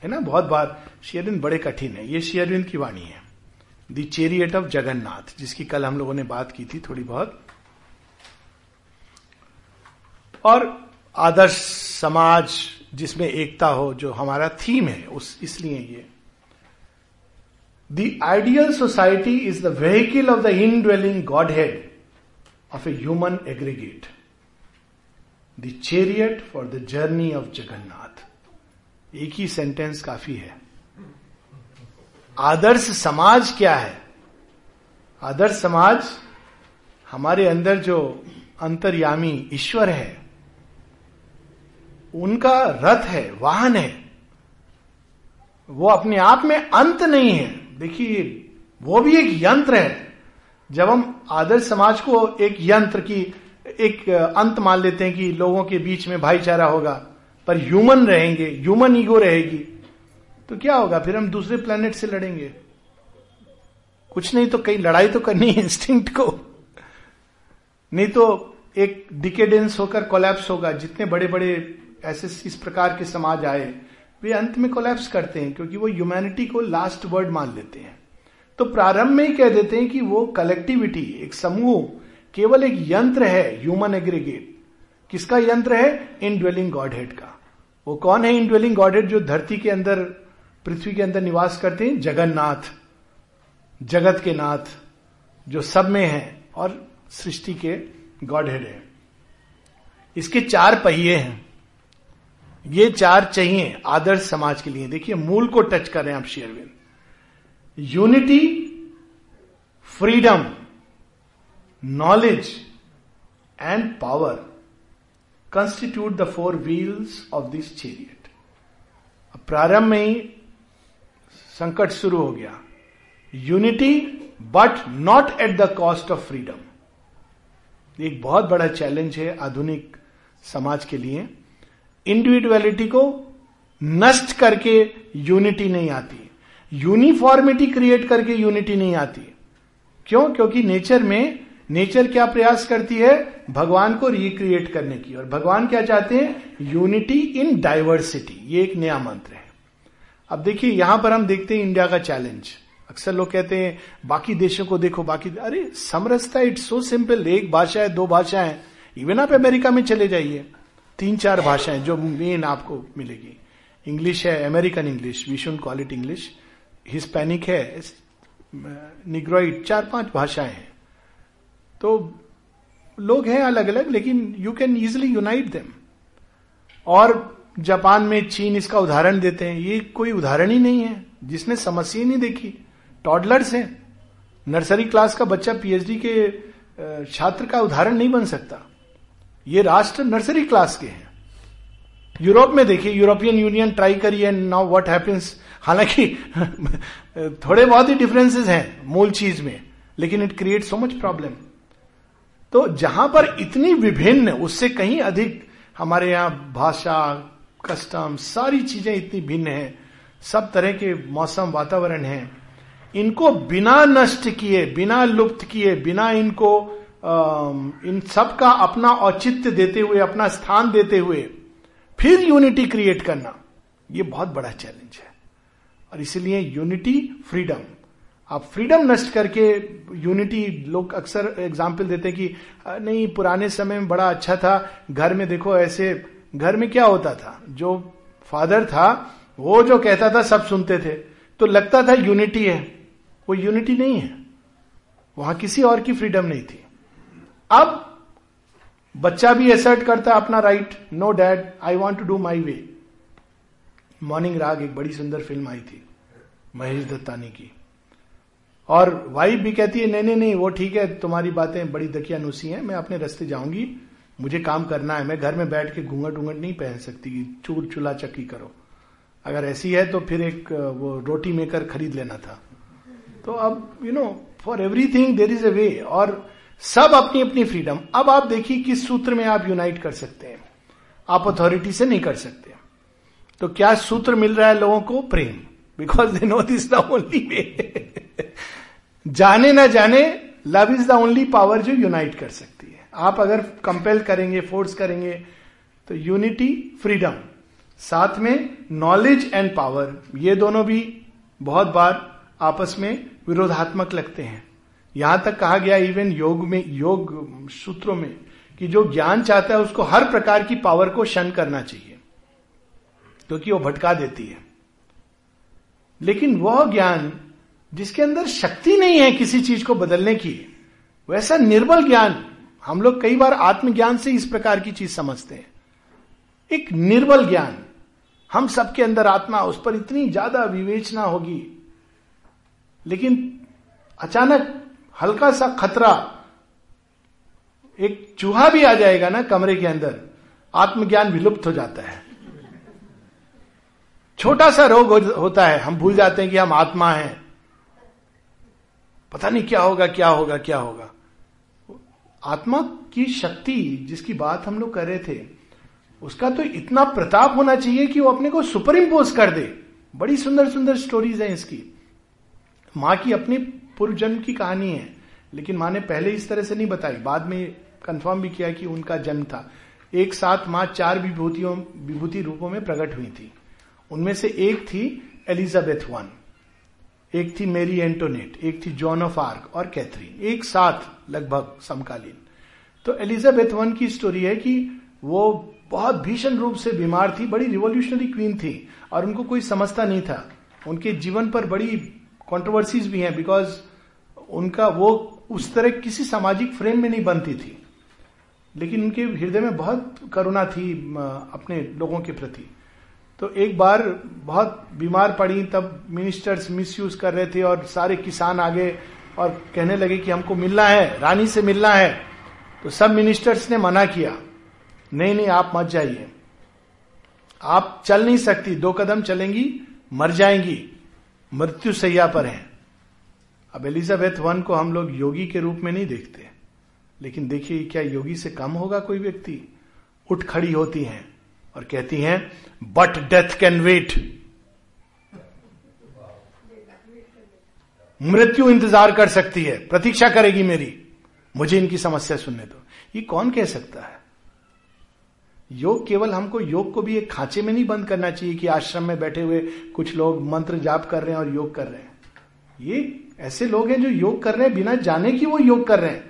है ना? बहुत बार शेयरविंद बड़े कठिन है। ये शेयरविंद की वाणी है। दी चेरियट ऑफ़ जगन्नाथ जिसकी कल हम लोगों ने बात की थी थोड़ी बहुत। और आदर्श समाज जिसमें एकता हो, जो हमारा थीम है, उस, इसलिए ये। The ideal society is the vehicle of the indwelling godhead of a human aggregate the chariot for the journey of Jagannath एक ही सेंटेंस काफ़ी है। आदर्श समाज क्या है? आदर्श समाज हमारे अंदर जो अंतर्यामी ईश्वर है उनका रथ है, वाहन है। वो अपने आप में अंत नहीं है। देखिए, वो भी एक यंत्र है। जब हम आदर्श समाज को एक यंत्र की, एक अंत मान लेते हैं कि लोगों के बीच में भाईचारा होगा, पर ह्यूमन रहेंगे ह्यूमन ईगो रहेगी तो क्या होगा? फिर हम दूसरे प्लेनेट से लड़ेंगे। कुछ नहीं तो कई लड़ाई तो करनी है इंस्टिंक्ट को। नहीं तो एक डिकेडेंस होकर कोलैप्स होगा। जितने बड़े बड़े ऐसे इस प्रकार के समाज आए, वे अंत में कोलैप्स करते हैं, क्योंकि वो ह्यूमैनिटी को लास्ट वर्ड मान लेते हैं। तो प्रारंभ में ही कह देते हैं कि वो कलेक्टिविटी एक समूह, केवल एक यंत्र है ह्यूमन एग्रीगेट किसका यंत्र है? इन ड्वेलिंग गॉड हेड का। वो कौन है इन ड्वेलिंग गॉड हेड जो धरती के अंदर, पृथ्वी के अंदर निवास करते हैं? जगन्नाथ। जगत के नाथ, जो सब में है और सृष्टि के गॉड हेड है। इसके चार पहिए हैं। ये चार चाहिए आदर्श समाज के लिए। देखिए, मूल को टच कर रहे हैं आप Sri Aurobindo unity freedom knowledge and power constitute the four wheels of this chariot प्रारंभ में ही संकट शुरू हो गया। Unity but not at the cost of freedom एक बहुत बड़ा चैलेंज है आधुनिक समाज के लिए। इंडिविजुअलिटी को नष्ट करके यूनिटी नहीं आती। यूनिफॉर्मिटी क्रिएट करके यूनिटी नहीं आती। क्यों? क्योंकि नेचर में नेचर क्या प्रयास करती है? भगवान को रिक्रिएट करने की। और भगवान क्या चाहते हैं? यूनिटी इन डाइवर्सिटी ये एक नया मंत्र है। अब देखिए, यहाँ पर हम देखते हैं इंडिया का चैलेंज अक्सर लोग कहते हैं, बाकी देशों को देखो, बाकी अरे, समरसता इट्स सो सिंपल एक भाषा है, दो भाषा है। इवन आप अमेरिका में चले जाइए। तीन चार भाषाएँ जो मेन आपको मिलेगी। इंग्लिश है American English we should call it English Hispanic है निग्रोइड चार पाँच भाषाएँ हैं। तो लोग हैं अलग अलग लेकिन you can easily unite them और जापान में चीन इसका उदाहरण देते हैं। ये कोई उदाहरण ही नहीं है। जिसने समस्या नहीं देखी। टॉडलर्स हैं। नर्सरी क्लास का बच्चा पीएचडी के छात्र का उदाहरण नहीं बन सकता। ये राष्ट्र नर्सरी क्लास के हैं। यूरोप में देखिए, यूरोपियन यूनियन ट्राई करिए नाउ व्हाट हैपेंस हालाँकि, थोड़े बहुत ही डिफरेंसेस हैं मूल चीज़ में, लेकिन it create so much problem तो जहाँ पर इतनी विभिन्न, उससे कहीं अधिक हमारे यहाँ भाषा कस्टम सारी चीज़ें इतनी भिन्न है, सब तरह के मौसम, वातावरण है। इनको बिना नष्ट किए, बिना लुप्त किए, बिना इनको इन सब का अपना औचित्य देते हुए, अपना स्थान देते हुए फिर यूनिटी क्रिएट करना, ये बहुत बड़ा चैलेंज है। और इसलिए यूनिटी फ्रीडम आप फ्रीडम नष्ट करके यूनिटी लोग अक्सर एग्ज़ाम्पल देते हैं कि नहीं, पुराने समय में बड़ा अच्छा था, घर में देखो ऐसे, घर में क्या होता था? जो फादर था, वो जो कहता था, सब सुनते थे। तो लगता था यूनिटी है, वो यूनिटी नहीं है। वहाँ किसी और की फ्रीडम नहीं थी। अब बच्चा भी एसर्ट करता है अपना right no dad I want to do my way morning राग एक बड़ी सुंदर फ़िल्म आई थी, महेश दत्तानी की. और वाइफ भी कहती है, नहीं नहीं नहीं, वो ठीक है, तुम्हारी बातें बड़ी दकिया नुसी हैं, मैं अपने रास्ते जाऊँगी, मुझे काम करना है, मैं घर में बैठ के घूंघट उंगट नहीं पहन सकती, चूर चूल्हा चक्की करो. अगर ऐसी है तो फिर एक, वो रोटी मेकर खरीद लेना था. तो अब you know for everything there is a way और सब अपनी अपनी फ्रीडम अब आप देखिए किस सूत्र में आप यूनाइट कर सकते हैं। आप अथॉरिटी से नहीं कर सकते। तो क्या सूत्र मिल रहा है लोगों को? प्रेम। Because they know this the only way जाने ना जाने love is the only power जो यूनाइट कर सकती है। आप अगर कंपेल करेंगे फोर्स करेंगे तो यूनिटी फ्रीडम साथ में नॉलेज एंड पावर ये दोनों भी बहुत बार आपस में विरोधात्मक लगते हैं। यहाँ तक कहा गया इवन योग में, योग सूत्रों में, कि जो ज्ञान चाहता है उसको हर प्रकार की पावर को शन करना चाहिए। क्योंकि वो भटका देती है। लेकिन वह ज्ञान जिसके अंदर शक्ति नहीं है किसी चीज़ को बदलने की, वैसा निर्बल ज्ञान, हम लोग कई बार आत्मज्ञान से इस प्रकार की चीज़ समझते हैं। एक निर्बल ज्ञान, हम सबके अंदर आत्मा, उस पर इतनी ज़्यादा विवेचना होगी। लेकिन अचानक हल्का सा खतरा, एक चूहा भी आ जाएगा ना कमरे के अंदर, आत्मज्ञान विलुप्त हो जाता है। छोटा सा रोग होता है, हम भूल जाते हैं कि हम आत्मा हैं। पता नहीं क्या होगा क्या होगा क्या होगा। आत्मा की शक्ति जिसकी बात हम लोग कर रहे थे, उसका तो इतना प्रताप होना चाहिए कि वो अपने को सुपर इम्पोज कर दे। बड़ी सुंदर सुंदर स्टोरीज हैं इसकी। माँ की अपनी पूर्व जन्म की कहानी है। लेकिन माँ ने पहले इस तरह से नहीं बताई। बाद में कंफर्म भी किया कि उनका जन्म था। एक साथ माँ चार विभूतियों, विभूति रूपों में प्रकट हुई थी। उनमें से एक थी एलिजाबेथ वन एक थी मेरी एंटोनेट एक थी जॉन ऑफ़ आर्क और कैथरीन एक साथ लगभग समकालीन। तो एलिजाबेथ वन की स्टोरी है कि वो बहुत भीषण रूप से बीमार थी, बड़ी रिवोल्यूशनरी क्वीन थी और उनको कोई समझता नहीं था। उनके जीवन पर बड़ी कॉन्ट्रोवर्सीज भी हैं बिकॉज़ उनका वो उस तरह किसी सामाजिक फ्रेम में नहीं बनती थी। लेकिन उनके हृदय में बहुत करुणा थी अपने लोगों के प्रति। तो एक बार बहुत बीमार पड़ी, तब मिनिस्टर्स मिसयूज कर रहे थे और सारे किसान आगे और कहने लगे कि हमको मिलना है, रानी से मिलना है। तो सब मिनिस्टर्स ने मना किया, नहीं नहीं, आप मत जाइए। आप चल नहीं सकती, दो कदम चलेंगी, मर जाएँगी। मृत्यु सैया पर हैं। अब एलिजाबेथ वन को हम लोग योगी के रूप में नहीं देखते। लेकिन देखिए क्या योगी से कम होगा कोई व्यक्ति? उठ खड़ी होती हैं और कहती हैं बट डेथ कैन वेट मृत्यु इंतज़ार कर सकती है, प्रतीक्षा करेगी मेरी। मुझे इनकी समस्या सुनने दो। ये कौन कह सकता है? योग केवल हमको योग को भी एक खांचे में नहीं बंद करना चाहिए कि आश्रम में बैठे हुए कुछ लोग मंत्र जाप कर रहे हैं और योग कर रहे हैं। ये ऐसे लोग हैं जो योग कर रहे हैं, बिना जाने कि वो योग कर रहे हैं।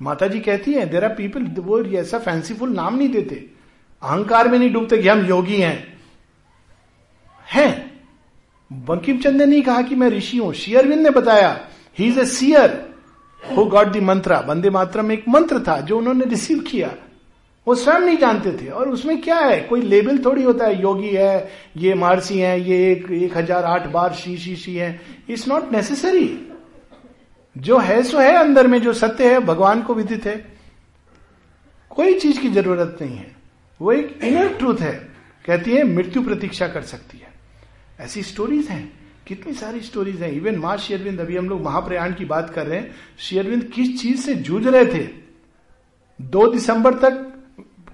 माता जी कहती हैं देर आर पीपल वो ऐसा फैंसीफुल नाम नहीं देते। अहंकार में नहीं डूबते कि हम योगी हैं। हैं। बंकिम चंद ने नहीं कहा कि मैं ऋषि हूँ। शेयरविंद ने बताया he is a seer who got the mantra Vande Mataram एक मंत्र था जो उन्होंने रिसीव किया। वो स्वयं नहीं जानते थे। और उसमें क्या है? कोई लेबल थोड़ी होता है, योगी है, ये महर्षि है, ये एक एक हज़ार आठ बार शी शी शी है। इट्स नॉट नेसेसरी जो है, सो है अंदर में, जो सत्य है, भगवान को विदित है। कोई चीज़ की ज़रूरत नहीं है। वो एक इनर ट्रूथ है। कहती है, मृत्यु प्रतीक्षा कर सकती है। ऐसी स्टोरीज हैं। कितनी सारी स्टोरीज हैं। इवन माँ शेरविंद अभी हम लोग महाप्रयाण की बात कर रहे हैं। शेरविंद किस चीज़ से जूझ रहे थे? दो दिसंबर तक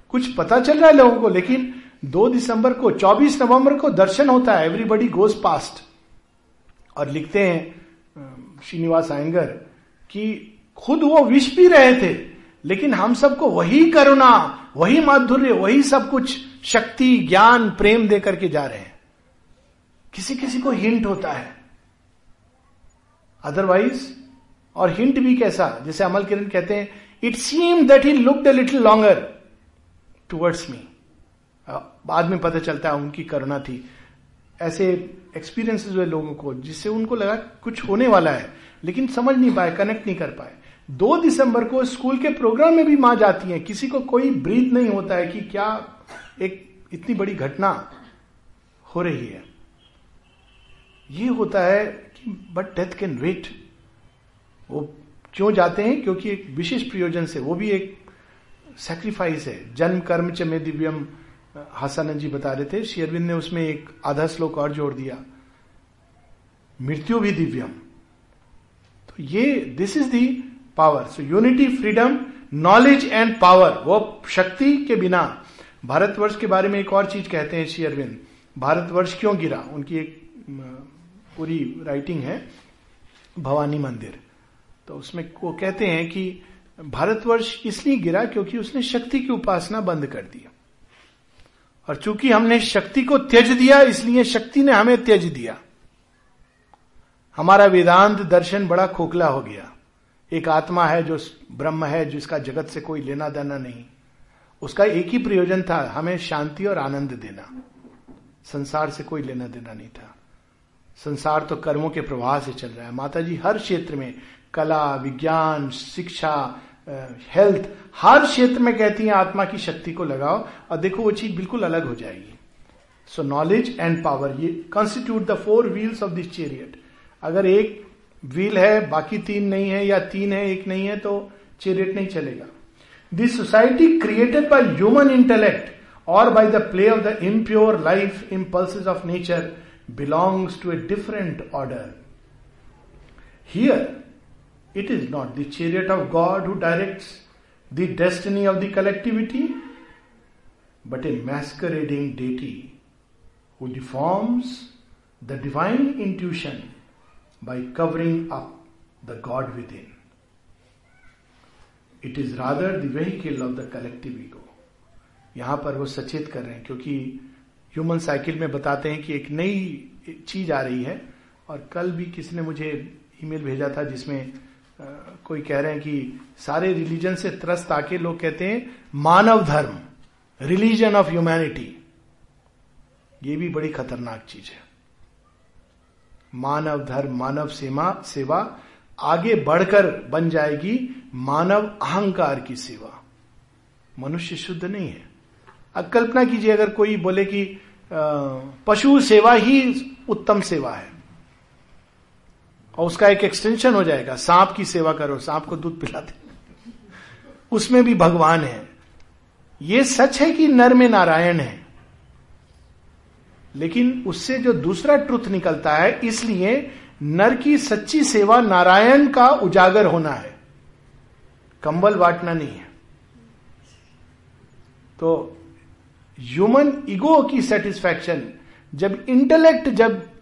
कुछ पता चल रहा है लोगों को, लेकिन दो दिसंबर को 24 नवंबर को दर्शन होता है। एवरीबडी गोज पास्ट और लिखते हैं श्रीनिवास आयंगर, कि खुद वो विष भी रहे थे, लेकिन हम सबको वही करुणा, वही माधुर्य, वही सब कुछ शक्ति, ज्ञान, प्रेम दे करके जा रहे हैं। किसी किसी को हिंट होता है। अदरवाइज़ और हिंट भी कैसा? जैसे अमल किरण कहते हैं it seem that he looked a little longer towards me बाद में पता चलता है उनकी करुणा थी। ऐसे एक्सपीरियंसेस हुए लोगों को, जिससे उनको लगा कुछ होने वाला है, लेकिन समझ नहीं पाए कनेक्ट नहीं कर पाए। दो दिसंबर को स्कूल के प्रोग्राम में भी माँ जाती हैं। किसी को कोई ब्रीथ नहीं होता है कि क्या एक इतनी बड़ी घटना हो रही है। ये होता है कि बट डेथ कैन वेट वो क्यों जाते हैं? क्योंकि एक विशेष प्रयोजन से, वो भी एक सेक्रीफाइस है। जन्म कर्म च में दिव्यम, हासानंद जी बता रहे थे। शेयरविंद ने उसमें एक आधा श्लोक और जोड़ दिया। मृत्यु भी दिव्यम। तो ये this is the power so unity freedom knowledge and power वो शक्ति के बिना। भारतवर्ष के बारे में एक और चीज़ कहते हैं श्री अरविंद। भारतवर्ष क्यों गिरा? उनकी एक पूरी राइटिंग है, भवानी मंदिर। तो उसमें वो कहते हैं कि भारतवर्ष इसलिए गिरा क्योंकि उसने शक्ति की उपासना बंद कर दी। और चूँकि हमने शक्ति को त्यज दिया, इसलिए शक्ति ने हमें त्यज दिया। हमारा वेदांत दर्शन बड़ा खोखला हो गया। एक आत्मा है जो ब्रह्म है, जिसका जगत से कोई लेना देना नहीं। उसका एक ही प्रयोजन था, हमें शांति और आनंद देना। संसार से कोई लेना देना नहीं था। संसार तो कर्मों के प्रवाह से चल रहा है। माता जी हर क्षेत्र में कला, विज्ञान, शिक्षा हेल्थ हर क्षेत्र में कहती हैं, आत्मा की शक्ति को लगाओ, और देखो वो चीज़ बिल्कुल अलग हो जाएगी। सो नॉलेज एंड पावर ये constitute the four wheels of this chariot अगर एक व्हील है, बाकी तीन नहीं है, या तीन है, एक नहीं है तो चेरियट नहीं चलेगा। This society created by human intellect और by the play of the impure life impulse of nature belongs to a different order here it is not the chariot of God who direct the destiny of the collectivity but a masquerading deity who deforms the divine intuition by covering up the God within it is rather the vehicle of the collective ego यहाँ पर वो सचेत कर रहे हैं, क्योंकि human cycle में बताते हैं कि एक नई चीज़ आ रही है, और कल भी किसी ने मुझे ईमेल भेजा था जिसमें कोई कह रहे हैं कि सारे रिलीजन से त्रस्त आके लोग कहते हैं, मानव धर्म रिलीजन ऑफ़ ह्यूमैनिटी ये भी बड़ी खतरनाक चीज़ है। मानव धर्म, मानव सेवा सेवा आगे बढ़कर बन जाएगी मानव अहंकार की सेवा। मनुष्य शुद्ध नहीं है। अब कल्पना कीजिए, अगर कोई बोले कि पशु सेवा ही उत्तम सेवा है। और उसका एक एक्सटेंशन हो जाएगा। सांप की सेवा करो, सांप को दूध पिलाते। उसमें भी भगवान है। ये सच है कि नर में नारायण है। लेकिन उससे जो दूसरा ट्रुथ निकलता है, इसलिए नर की सच्ची सेवा नारायण का उजागर होना है। कंबल बांटना नहीं है। तो ह्यूमन ईगो की सेटिस्फैक्शन जब इंटेलेक्ट जब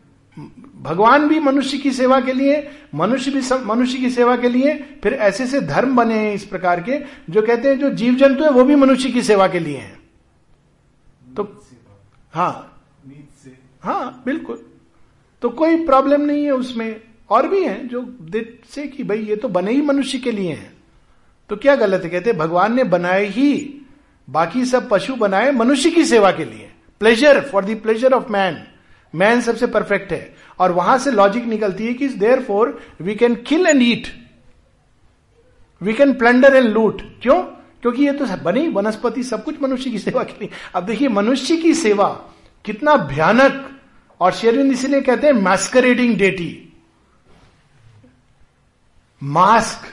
भगवान भी मनुष्य की सेवा के लिए, मनुष्य भी मनुष्य की सेवा के लिए, फिर ऐसे से धर्म बने हैं इस प्रकार के, जो कहते हैं जो जीव जंतु है, वो भी मनुष्य की सेवा के लिए हैं। तो हाँ। हाँ बिल्कुल। तो कोई प्रॉब्लम नहीं है उसमें। और भी हैं जो से कि भाई ये तो बने ही मनुष्य के लिए हैं। तो क्या गलत है? कहते भगवान ने बनाए ही, बाकी सब पशु बनाए मनुष्य की सेवा के लिए। Pleasure for the pleasure of man man सबसे परफेक्ट है। और वहाँ से लॉजिक निकलती है कि therefore we can kill and eat we can plunder and loot क्यों? क्योंकि ये तो बनी वनस्पति सब कुछ मनुष्य की सेवा के लिए। अब देखिए, मनुष्य की सेवा कितना भयानक। और शेरविंद इसीलिए कहते हैं मैस्करेडिंग डेटी मास्क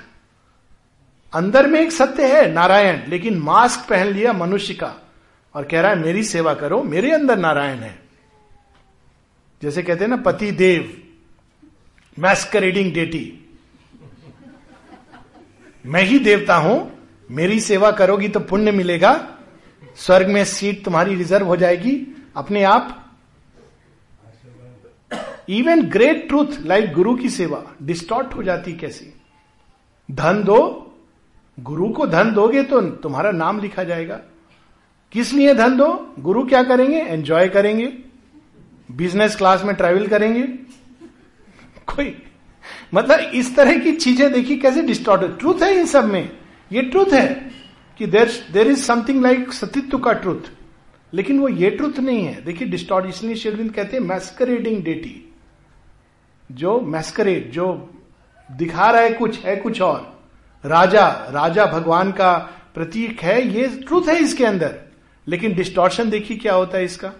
अंदर में एक सत्य है, नारायण, लेकिन मास्क पहन लिया मनुष्य का। और कह रहा है, मेरी सेवा करो, मेरे अंदर नारायण है। जैसे कहते हैं ना, पति देव मैस्करेडिंग डेटी मैं ही देवता हूँ, मेरी सेवा करोगी तो पुण्य मिलेगा, स्वर्ग में सीट तुम्हारी रिज़र्व हो जाएगी, अपने आप। इवन ग्रेट ट्रूथ लाइक गुरु की सेवा डिस्टॉर्ट हो जाती कैसी? धन दो, गुरु को धन दोगे तो तुम्हारा नाम लिखा जाएगा। किस लिए धन दो? गुरु क्या करेंगे? एंजॉय करेंगे। बिज़नेस क्लास में ट्रेवल करेंगे? कोई। मतलब इस तरह की चीज़ें देखी कैसे डिस्टॉर्ट ट्रूथ है इन सब में। ये ट्रूथ है कि there there is something like सतित्व का ट्रूथ लेकिन वो ये ट्रूथ नहीं है। देखिए डिस्टॉर्ट इसलिए शेरविंद कहते हैं मैस्करेडिंग डेटी जो मैस्करेड जो दिखा रहा है कुछ है कुछ और। राजा राजा भगवान का प्रतीक है, ये ट्रूथ है इसके अंदर। लेकिन डिस्टॉर्शन देखिए क्या होता है इसका?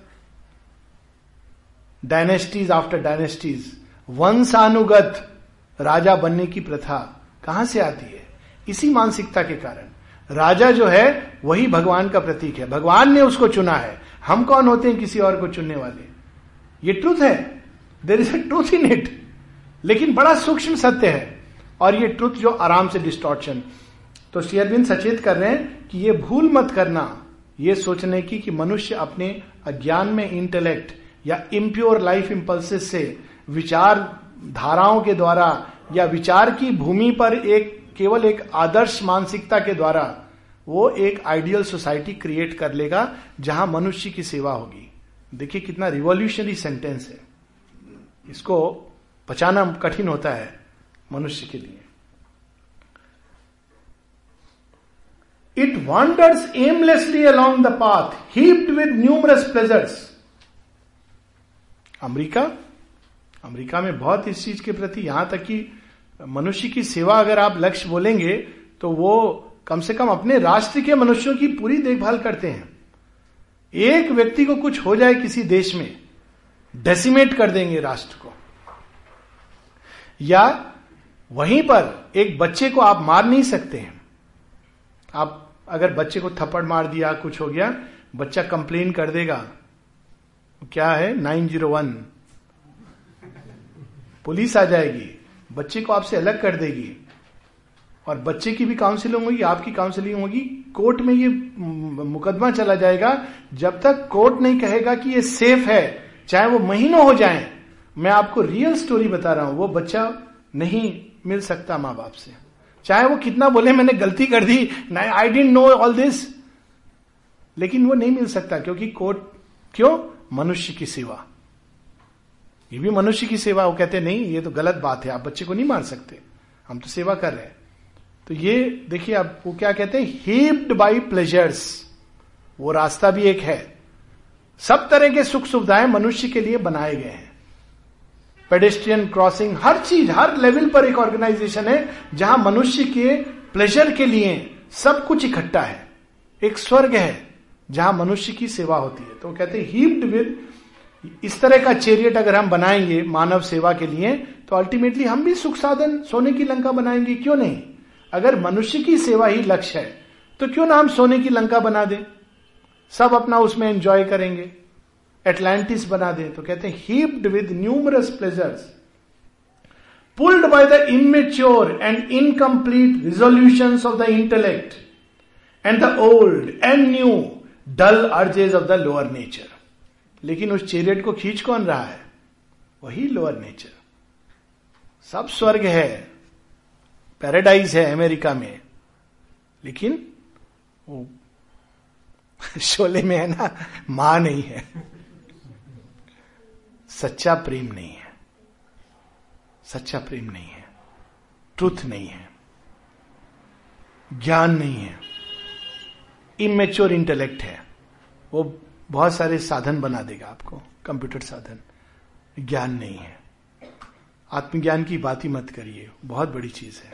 डायनेस्टीज आफ्टर डायनेस्टीज वंशानुगत राजा बनने की प्रथा कहाँ से आती है? इसी मानसिकता के कारण। राजा जो है, वही भगवान का प्रतीक है। भगवान ने उसको चुना है। हम कौन होते हैं किसी और को चुनने वाले? ये ट्रूथ है। There is a truth in it लेकिन बड़ा सूक्ष्म सत्य है। और ये ट्रुथ जो आराम से डिस्टॉर्शन तो शेयरबिन सचेत कर रहे हैं कि ये भूल मत करना। ये सोचने की कि मनुष्य अपने अज्ञान में इंटेलेक्ट या इम्प्योर लाइफ इंपल्सिस से विचार धाराओं के द्वारा या विचार की भूमि पर एक, केवल एक आदर्श मानसिकता के द्वारा वो एक आइडियल सोसाइटी क्रिएट कर लेगा जहाँ मनुष्य की सेवा होगी। देखिए कितना रिवॉल्यूशनरी सेंटेंस है। इसको पचाना कठिन होता है मनुष्य के लिए। It wanders aimlessly along the path heaped with numerous pleasures America America में बहुत इस चीज़ के प्रति यहाँ तक कि मनुष्य की सेवा अगर आप लक्ष्य बोलेंगे तो वो कम से कम अपने राष्ट्र के मनुष्यों की पूरी देखभाल करते हैं। एक व्यक्ति को कुछ हो जाए किसी देश में, डेसिमेट कर देंगे राष्ट्र को। या वहीं पर एक बच्चे को आप मार नहीं सकते हैं। आप अगर बच्चे को थप्पड़ मार दिया, कुछ हो गया, बच्चा कंप्लेन कर देगा क्या है? Nine zero one. पुलिस आ जाएगी। बच्चे को आपसे अलग कर देगी। और बच्चे की भी काउंसिलिंग होगी, आपकी काउंसिलिंग होगी। कोर्ट में ये मुकदमा चला जाएगा। जब तक कोर्ट नहीं कहेगा कि ये सेफ़ है, चाहे वो महीनों हो जाए, मैं आपको रियल स्टोरी बता रहा हूँ। वो बच्चा नहीं मिल सकता माँ बाप से। चाहे वो कितना बोले, मैंने गलती कर दी I don't know all this लेकिन वो नहीं मिल सकता, क्योंकि कोर्ट क्यों? मनुष्य की सेवा। ये भी मनुष्य की सेवा, वो कहते नहीं, ये तो गलत बात है, आप बच्चे को नहीं मार सकते। हम तो सेवा कर रहे हैं। तो ये, देखिए आप वो क्या कहते हैं, हेप्ड बाई प्लेजर्स। वो रास्ता भी एक है। सब तरह के सुख सुविधाएँ मनुष्य के लिए बनाए गए हैं। पेडेस्ट्रियन क्रॉसिंग हर चीज़, हर लेवल पर एक ऑर्गेनाइजेशन है, जहाँ मनुष्य के प्लेजर के लिए सब कुछ इकट्ठा है। एक स्वर्ग है। जहाँ मनुष्य की सेवा होती है। तो कहते हैं हीप्ड विद इस तरह का चेरियट अगर हम बनाएँगे मानव सेवा के लिए तो अल्टीमेटली हम भी सुख साधन, सोने की लंका बनाएँगे, क्यों नहीं? अगर मनुष्य की सेवा ही लक्ष्य है तो क्यों ना हम सोने की लंका बना दें? सब अपना उसमें एंजॉय करेंगे। एटलांटिस बना दें। तो कहते हैं heaped with numerous pleasures pulled by the immature and incomplete resolution of the intellect and the old and new dull urges of the lower nature लेकिन उस चेरियट को खींच कौन रहा है? वही लोअर नेचर सब स्वर्ग है पैराडाइज है अमेरिका में, लेकिन वो शोले में है ना, माँ नहीं है, सच्चा प्रेम नहीं है, सच्चा प्रेम नहीं है ट्रुथ नहीं है, ज्ञान नहीं है। इमेच्योर इंटेलेक्ट है। वो बहुत सारे साधन बना देगा आपको, कंप्यूटर साधन। ज्ञान नहीं है। आत्मज्ञान की बात ही मत करिए, बहुत बड़ी चीज़ है।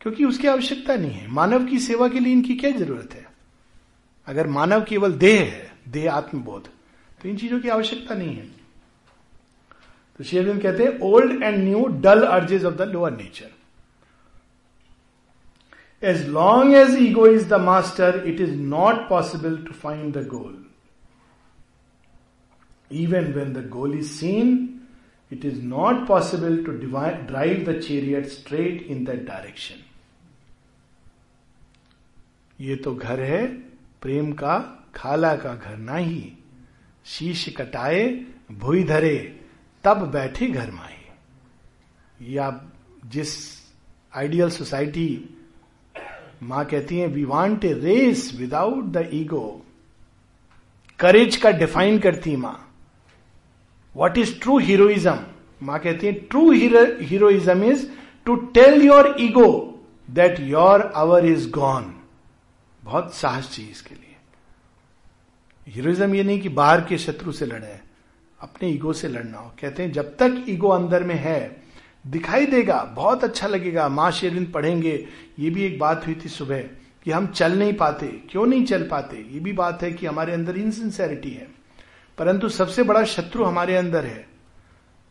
क्योंकि उसकी आवश्यकता नहीं है। मानव की सेवा के लिए इनकी क्या ज़रूरत है? अगर मानव केवल देह है, देह आत्मबोध तो इन चीज़ों की आवश्यकता नहीं है। तो शेरविंद कहते हैं old and new dull urges of the lower nature as long as ego is the master it is not possible to find the goal even when the goal is seen it is not possible to drive the chariot straight in that direction ये तो घर है, प्रेम का, खाला का घर नहीं। शीश कटाए, भूई धरे, तब बैठे घर माई या जिस आइडियल सोसाइटी माँ कहती है we want a race without the ego courage का डिफाइन करती माँ। वॉट इज़ ट्रू हीरोइज्म माँ कहती है true heroism is to tell your ego that your hour is gone बहुत साहस चाहिए इसके लिए। हीरोइज्म ये नहीं कि बाहर के शत्रु से लड़े अपने ईगो से लड़ना हो। कहते हैं, जब तक ईगो अंदर में है दिखाई देगा, बहुत अच्छा लगेगा, माँ शेरिंद पढ़ेंगे। ये भी एक बात हुई थी सुबह कि हम चल नहीं पाते। क्यों नहीं चल पाते? ये भी बात है कि हमारे अंदर इनसिंसेरिटी है। परंतु सबसे बड़ा शत्रु हमारे अंदर है।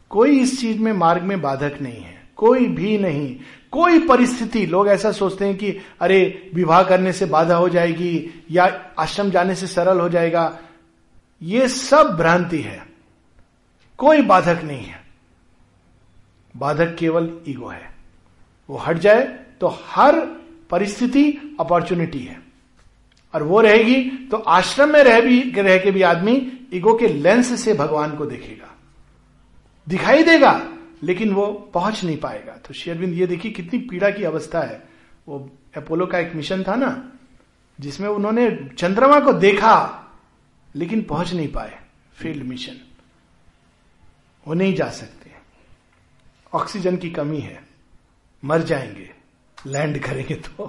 कोई इस चीज़ में मार्ग में बाधक नहीं है। कोई भी नहीं। कोई परिस्थिति। लोग ऐसा सोचते हैं कि, अरे, विवाह करने से बाधा हो जाएगी या आश्रम जाने से सरल हो जाएगा। ये सब भ्रांति है। कोई बाधक नहीं है। बाधक केवल ईगो है। वो हट जाए तो हर परिस्थिति अपॉर्चुनिटी है। और वो रहेगी तो आश्रम में रह भी, रह के भी आदमी ईगो के लेंस से भगवान को देखेगा। दिखाई देगा, लेकिन वो पहुँच नहीं पाएगा। तो शेरविंद, ये देखिए कितनी पीड़ा की अवस्था है। वो अपोलो का एक मिशन था ना, जिसमें उन्होंने चंद्रमा को देखा, लेकिन पहुँच नहीं पाए। Field mission. वो नहीं जा सकते। ऑक्सीजन की कमी है, मर जाएँगे, लैंड करेंगे तो।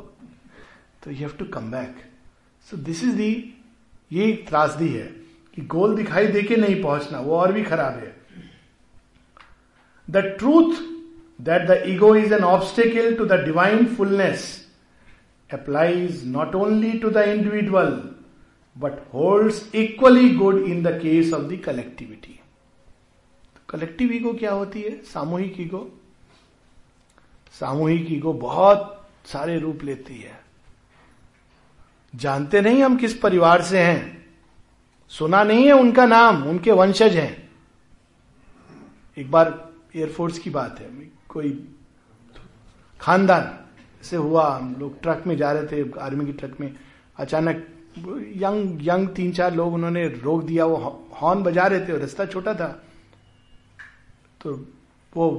तो you have to come back so this is the ये त्रासदी है कि गोल दिखाई दे के नहीं पहुँचना, वो और भी खराब है। The truth that the ego is an obstacle to the divine fullness applies not only to the individual but holds equally good in the case of the collectivity collective ego क्या होती है? सामूहिक ईगो। सामूहिक ego बहुत सारे रूप लेती है। जानते नहीं हम किस परिवार से हैं। सुना नहीं है उनका नाम, उनके वंशज हैं। एक बार एयरफोर्स की बात है। कोई खानदान से हुआ, हम लोग ट्रक में जा रहे थे, आर्मी की ट्रक में। अचानक यंग यंग तीन चार लोग उन्होंने रोक दिया। वो हॉर्न बजा रहे थे रास्ता छोटा था। तो वो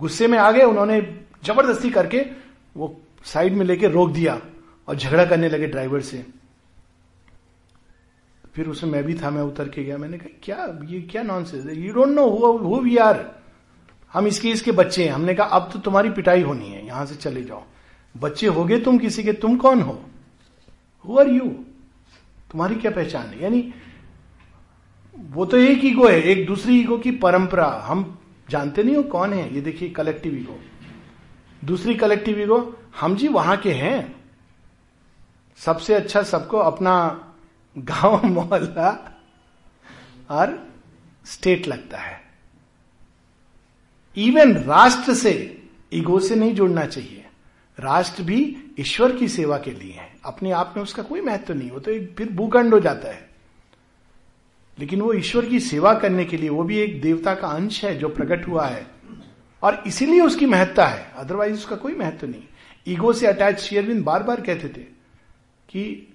गुस्से में आ गए, उन्होंने ज़बरदस्ती करके वो साइड में लेके रोक दिया और झगड़ा करने लगे ड्राइवर से। फिर उसमें मैं भी था, मैं उतर के गया, मैंने कहा, क्या, ये क्या nonsense you don't know who we are हम इसके इसके बच्चे हैं। हमने कहा, अब तो तुम्हारी पिटाई होनी है, यहाँ से चले जाओ। बच्चे हो गए तुम किसी के, तुम कौन हो? हु आर यू तुम्हारी क्या पहचान है? यानी वो तो एक ईगो है, एक दूसरी ईगो की परंपरा। हम जानते नहीं हो कौन है। ये देखिए कलेक्टिव ईगो दूसरी कलेक्टिव ईगो हम जी वहाँ के हैं। सबसे अच्छा सबको अपना गाँव, मोहल्ला और स्टेट लगता है। इवन राष्ट्र से ईगो से नहीं जुड़ना चाहिए। राष्ट्र भी ईश्वर की सेवा के लिए है। अपने आप में उसका कोई महत्व नहीं। वो तो एक फिर भूखंड हो जाता है। लेकिन वो ईश्वर की सेवा करने के लिए, वो भी एक देवता का अंश है जो प्रकट हुआ है। और इसीलिए उसकी महत्ता है। अदरवाइज़ उसका कोई महत्व नहीं। ईगो से अटैच शेयरविंद बार बार कहते थे कि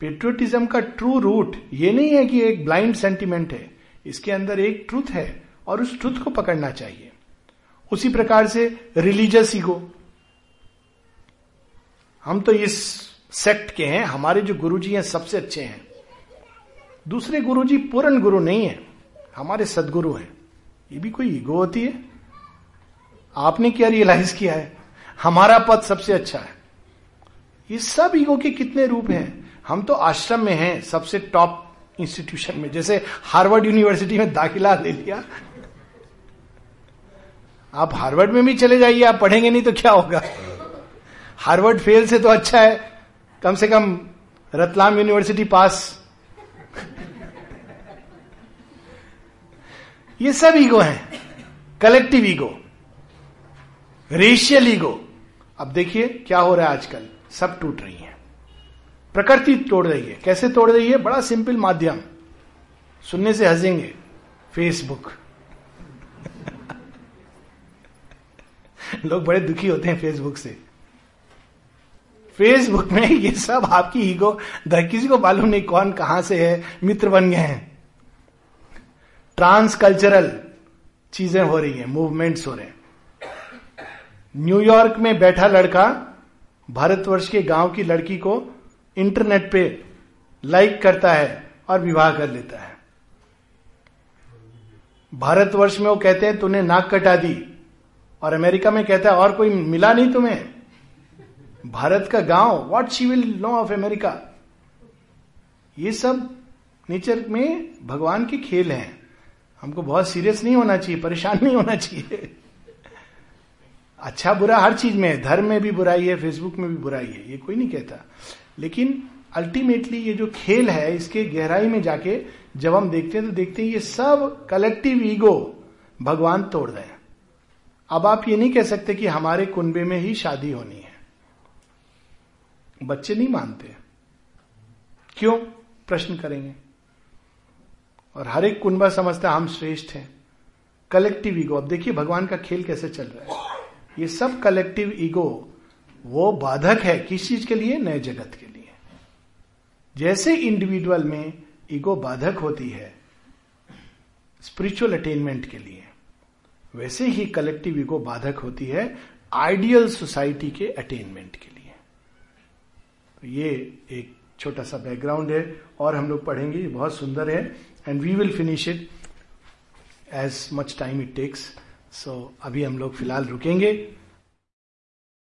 पेट्रियोटिज्म का ट्रू रूट ये नहीं है कि एक ब्लाइंड सेंटिमेंट है। इसके अंदर एक ट्रूथ है और उस ट्रूथ को पकड़ना चाहिए। उसी प्रकार से रिलीजियस ईगो हम तो इस सेक्ट के हैं। हमारे जो गुरुजी हैं सबसे अच्छे हैं। दूसरे गुरु जी पूर्ण गुरु नहीं है। हमारे सदगुरु हैं। ये भी कोई ईगो होती है? आपने क्या रियलाइज़ किया है? हमारा पद सबसे अच्छा है। ये सब ईगो के कितने रूप हैं? हम तो आश्रम में हैं, सबसे टॉप इंस्टीट्यूशन में। जैसे हार्वर्ड यूनिवर्सिटी में दाखिला ले लिया आप हार्वर्ड में भी चले जाइए, आप पढ़ेंगे नहीं तो क्या होगा? हार्वर्ड फेल से तो अच्छा है। कम से कम रतलाम यूनिवर्सिटी पास ये सब ईगो है. कलेक्टिव ईगो रेशियल ईगो अब देखिए क्या हो रहा है आजकल. सब टूट रही है. प्रकृति तोड़ रही है. कैसे तोड़ रही है? बड़ा सिंपल माध्यम. सुनने से हंसेंगे. फेसबुक लोग बड़े दुखी होते हैं फेसबुक से. फेसबुक में ये सब आपकी ईगो किसी को मालूम नहीं कौन कहाँ से है, मित्र बन गए हैं. ट्रांस कल्चरल चीज़ें हो रही हैं मूवमेंट्स हो रहे हैं। न्यूयॉर्क में बैठा लड़का भारतवर्ष के गाँव की लड़की को इंटरनेट पे लाइक करता है और विवाह कर लेता है। भारतवर्ष में वो कहते हैं, तूने नाक कटा दी। और अमेरिका में कहता है, और कोई मिला नहीं तुम्हें? भारत का गाँव what she will know of America ये सब नेचर में भगवान के खेल हैं। हमको बहुत सीरियस नहीं होना चाहिए, परेशान नहीं होना चाहिए। अच्छा बुरा हर चीज़ में है, धर्म में भी बुराई है फेसबुक में भी बुराई है, ये कोई नहीं कहता। लेकिन अल्टीमेटली ये जो खेल है, इसके गहराई में जाके जब हम देखते हैं तो देखते हैं ये सब कलेक्टिव ईगो भगवान तोड़ रहे अब आप ये नहीं कह सकते कि हमारे कुंबे में ही शादी होनी है। बच्चे नहीं मानते। क्यों? प्रश्न करेंगे। और हर एक कुंबा समझता है, हम श्रेष्ठ हैं. कलेक्टिव ईगो अब देखिए भगवान का खेल कैसे चल रहा है। ये सब कलेक्टिव ईगो वो बाधक है किस चीज़ के लिए? नए जगत के लिए। जैसे इंडिविजुअल में ईगो बाधक होती है स्पिरिचुअल अटेनमेंट के लिए, वैसे ही कलेक्टिव ईगो बाधक होती है आइडियल सोसाइटी के अटेनमेंट के लिए। तो ये एक छोटा सा बैकग्राउंड है और हम लोग पढ़ेंगे बहुत सुंदर है। And we will finish it as much time it takes so अभी हम लोग फ़िलहाल रुकेंगे